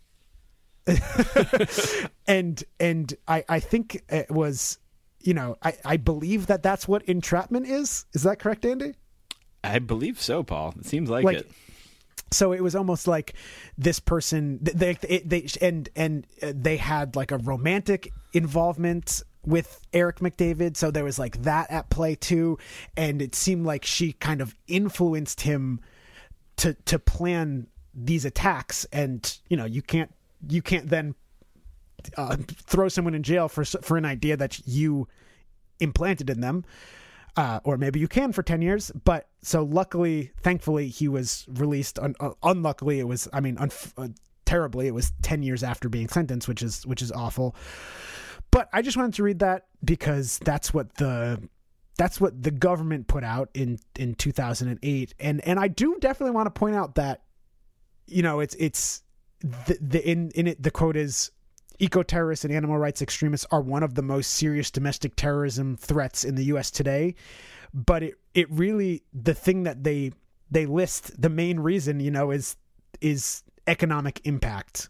and and I I think it was you know I I believe that that's what entrapment is. Is that correct Andy? I believe so, Paul. It seems like, Like- it. so it was almost like this person they they, they and and uh, they had like a romantic involvement with Eric McDavid. So there was like that at play too. And it seemed like she kind of influenced him to to plan these attacks. And you know you can't you can't then uh, throw someone in jail for for an idea that you implanted in them uh, or maybe you can for 10 years but so luckily thankfully he was released. Un- uh, unluckily it was i mean unf- uh, terribly it was 10 years after being sentenced which is which is awful. But i just wanted to read that because that's what the that's what the government put out in in 2008 and and i do definitely want to point out that you know it's it's the, the in in it the quote is eco-terrorists and animal rights extremists are one of the most serious domestic terrorism threats in the US today. But it it really the thing that they they list the main reason you know is is economic impact.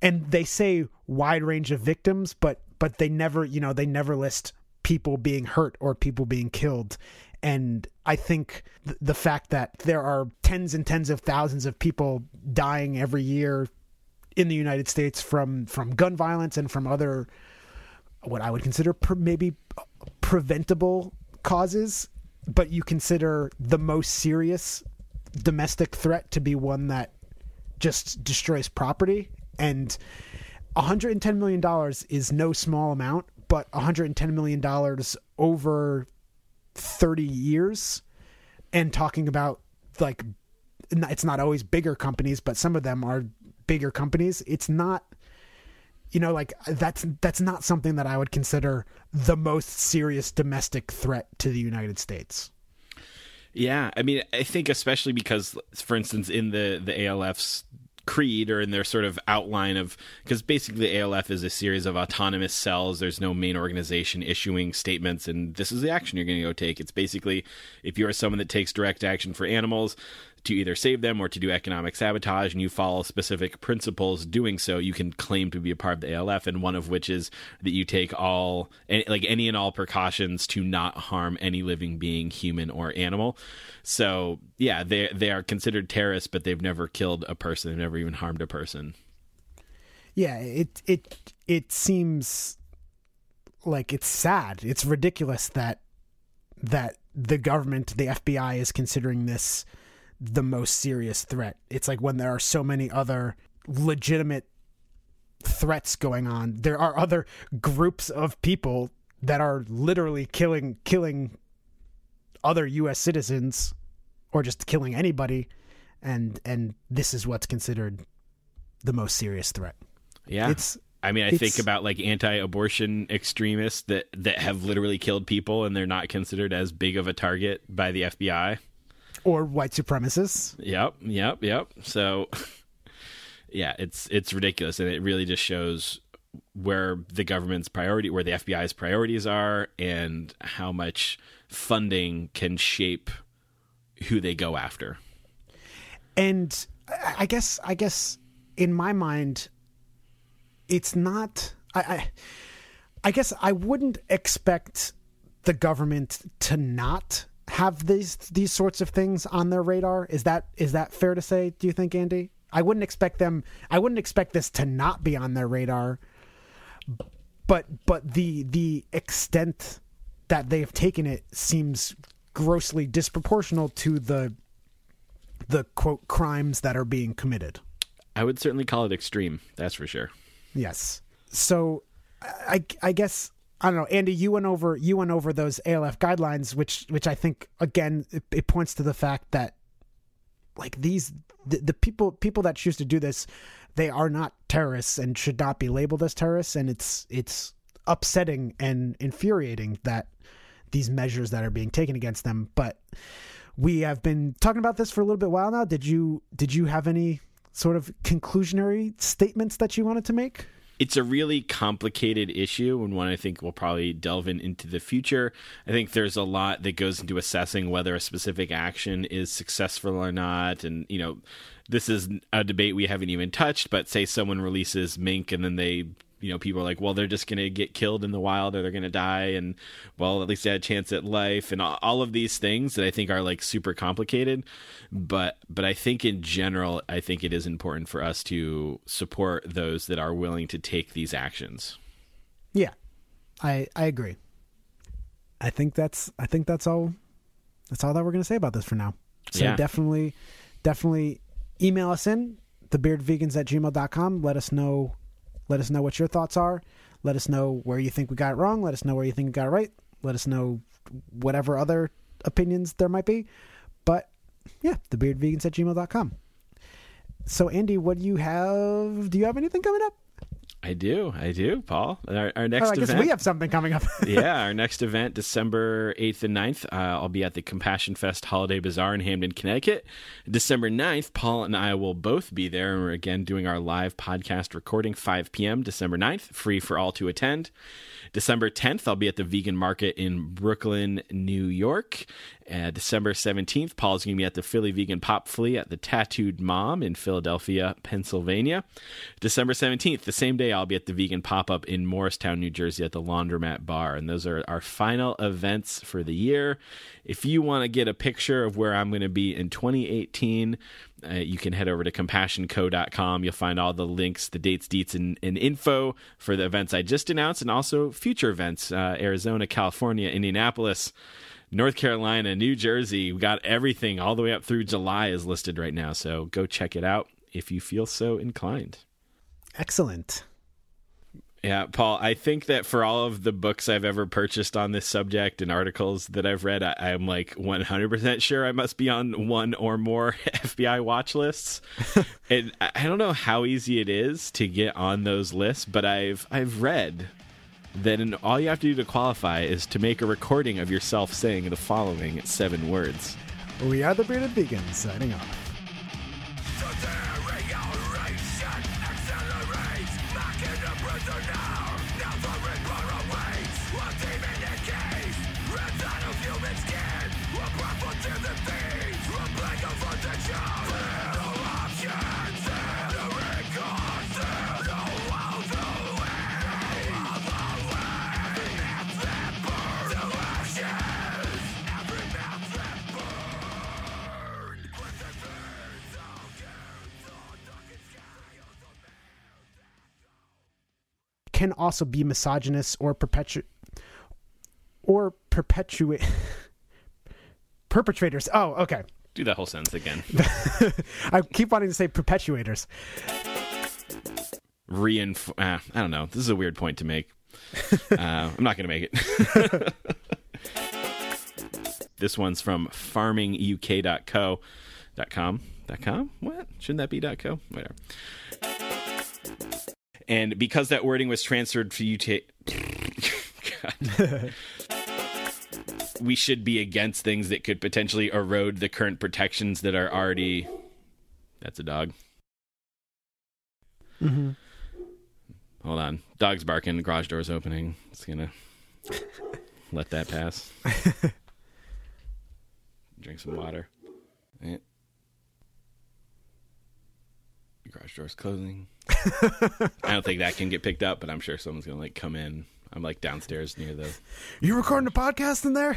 And they say wide range of victims but but they never you know they never list people being hurt or people being killed. And i think th- the fact that there are tens and tens of thousands of people dying every year in the united states from from gun violence and from other what i would consider maybe preventable causes but you consider the most serious domestic threat to be one that just destroys property. And 110 million dollars is no small amount but 110 million dollars over 30 years and talking about like it's not always bigger companies but some of them are bigger companies it's not you know like that's that's not something that i would consider the most serious domestic threat to the united states Yeah, I mean, I think especially because, for instance, in the the ALF's creed or in their sort of outline of because basically ALF is a series of autonomous cells. There's no main organization issuing statements, and this is the action you're going to go take. It's basically if you are someone that takes direct action for animals to either save them or to do economic sabotage, and you follow specific principles doing so, you can claim to be a part of the ALF. And one of which is that you take all like any and all precautions to not harm any living being, human or animal. So yeah, they they are considered terrorists, but they've never killed a person. They've never even harmed a person. yeah it it it seems like it's sad it's ridiculous that that the government the FBI is considering this the most serious threat. It's like when there are so many other legitimate threats going on. There are other groups of people that are literally killing killing other US citizens or just killing anybody. And and this is what's considered the most serious threat. Yeah, It's- I mean, I think about like anti-abortion extremists that that have literally killed people, and they're not considered as big of a target by the FBI. Or white supremacists. Yep, yep, yep. So, yeah, it's it's ridiculous, and it really just shows where the government's priority, where the FBI's priorities are, and how much funding can shape who they go after. and I guess I guess in my mind, it's not. I, I I guess I wouldn't expect the government to not have these these sorts of things on their radar. Is that is that fair to say? Do you think, Andy? I wouldn't expect them. I wouldn't expect this to not be on their radar. But but the the extent that they have taken it seems grossly disproportional to the the quote crimes that are being committed. I would certainly call it extreme. That's for sure. Yes. So I I guess I don't know, Andy. You went over you went over those ALF guidelines, which which I think again it, it points to the fact that like these the, the people people that choose to do this, they are not terrorists and should not be labeled as terrorists, and it's it's upsetting and infuriating that these measures that are being taken against them. But we have been talking about this for a little bit while now. Did you did you have any sort of conclusionary statements that you wanted to make? It's a really complicated issue and one I think we'll probably delve in into the future. I think there's a lot that goes into assessing whether a specific action is successful or not. And, you know, this is a debate we haven't even touched, but say someone releases mink and then they you know, people are like, well, they're just going to get killed in the wild or they're going to die. And, well, at least they had a chance at life and all of these things that I think are like super complicated. But, but I think in general, I think it is important for us to support those that are willing to take these actions. Yeah, I I agree. I think that's I think that's all that's all that we're going to say about this for now. So Yeah. definitely definitely email us in thebeardvegans at gmail.com. Let us know let us know what your thoughts are. Let us know where you think we got it wrong. Let us know where you think we got it right. Let us know whatever other opinions there might be. But yeah, thebeardvegans at gmail.com. So Andy, what do you have? Do you have anything coming up? I do, I do, Paul. Our, our next Oh, I guess event, we have something coming up. yeah, our next event, December 8th and 9th, uh, I'll be at the Compassion Fest Holiday Bazaar in Hamden, Connecticut. December 9th, Paul and I will both be there. And we're again doing our live podcast recording, 5 p.m., December 9th, free for all to attend. December 10th, I'll be at the Vegan Market in Brooklyn, New York. Uh, December 17th, Paul's going to be at the Philly Vegan Pop Flea at the Tattooed Mom in Philadelphia, Pennsylvania. December 17th, the same day, I'll be at the Vegan Pop Up in Morristown, New Jersey at the Laundromat Bar. And those are our final events for the year. If you want to get a picture of where I'm going to be in 2018, uh, you can head over to compassionco.com. You'll find all the links, the dates, deets, and, and info for the events I just announced and also future events uh, Arizona, California, Indianapolis. North Carolina, New Jersey, we got everything all the way up through July is listed right now. So go check it out if you feel so inclined. Excellent. Yeah, Paul, I think that for all of the books I've ever purchased on this subject and articles that I've read, I, I'm like 100% sure I must be on one or more FBI watch lists. and I I don't know how easy it is to get on those lists, but I've I've read that in, all you have to do to qualify is to make a recording of yourself saying the following seven words. We are the bearded vegans signing off. Can also be misogynist or perpetu or perpetuate perpetrators. Oh, okay. Do that whole sentence again. I keep wanting to say perpetuators. Reinf- uh, I don't know. This is a weird point to make. Uh, I'm not going to make it. this one's from farminguk.co. Com. Com? What? Shouldn't that be co? Whatever. And because that wording was transferred to you to. We should be against things that could potentially erode the current protections that are already. That's a dog. Mm-hmm. Hold on. Dog's barking. Garage door's opening. It's going to let that pass. Drink some water. Eh. Garage door's closing. I don't think that can get picked up, but I'm sure someone's going to like come in. I'm like downstairs near the. You recording a podcast in there?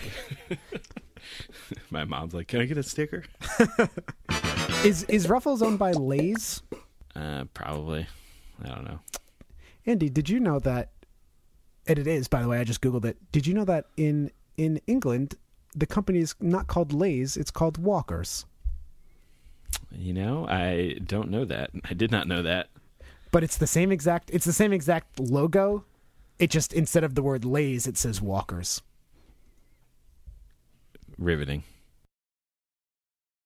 My mom's like, "Can I get a sticker?" Is is Ruffles owned by Lay's? Uh, probably. I don't know. Andy, did you know that? And it is, by the way. I just googled it. Did you know that in in England, the company is not called Lay's; it's called Walkers. You know, I don't know that. I did not know that. But it's the same exact. It's the same exact logo. It just instead of the word Lay's, it says Walkers. Riveting.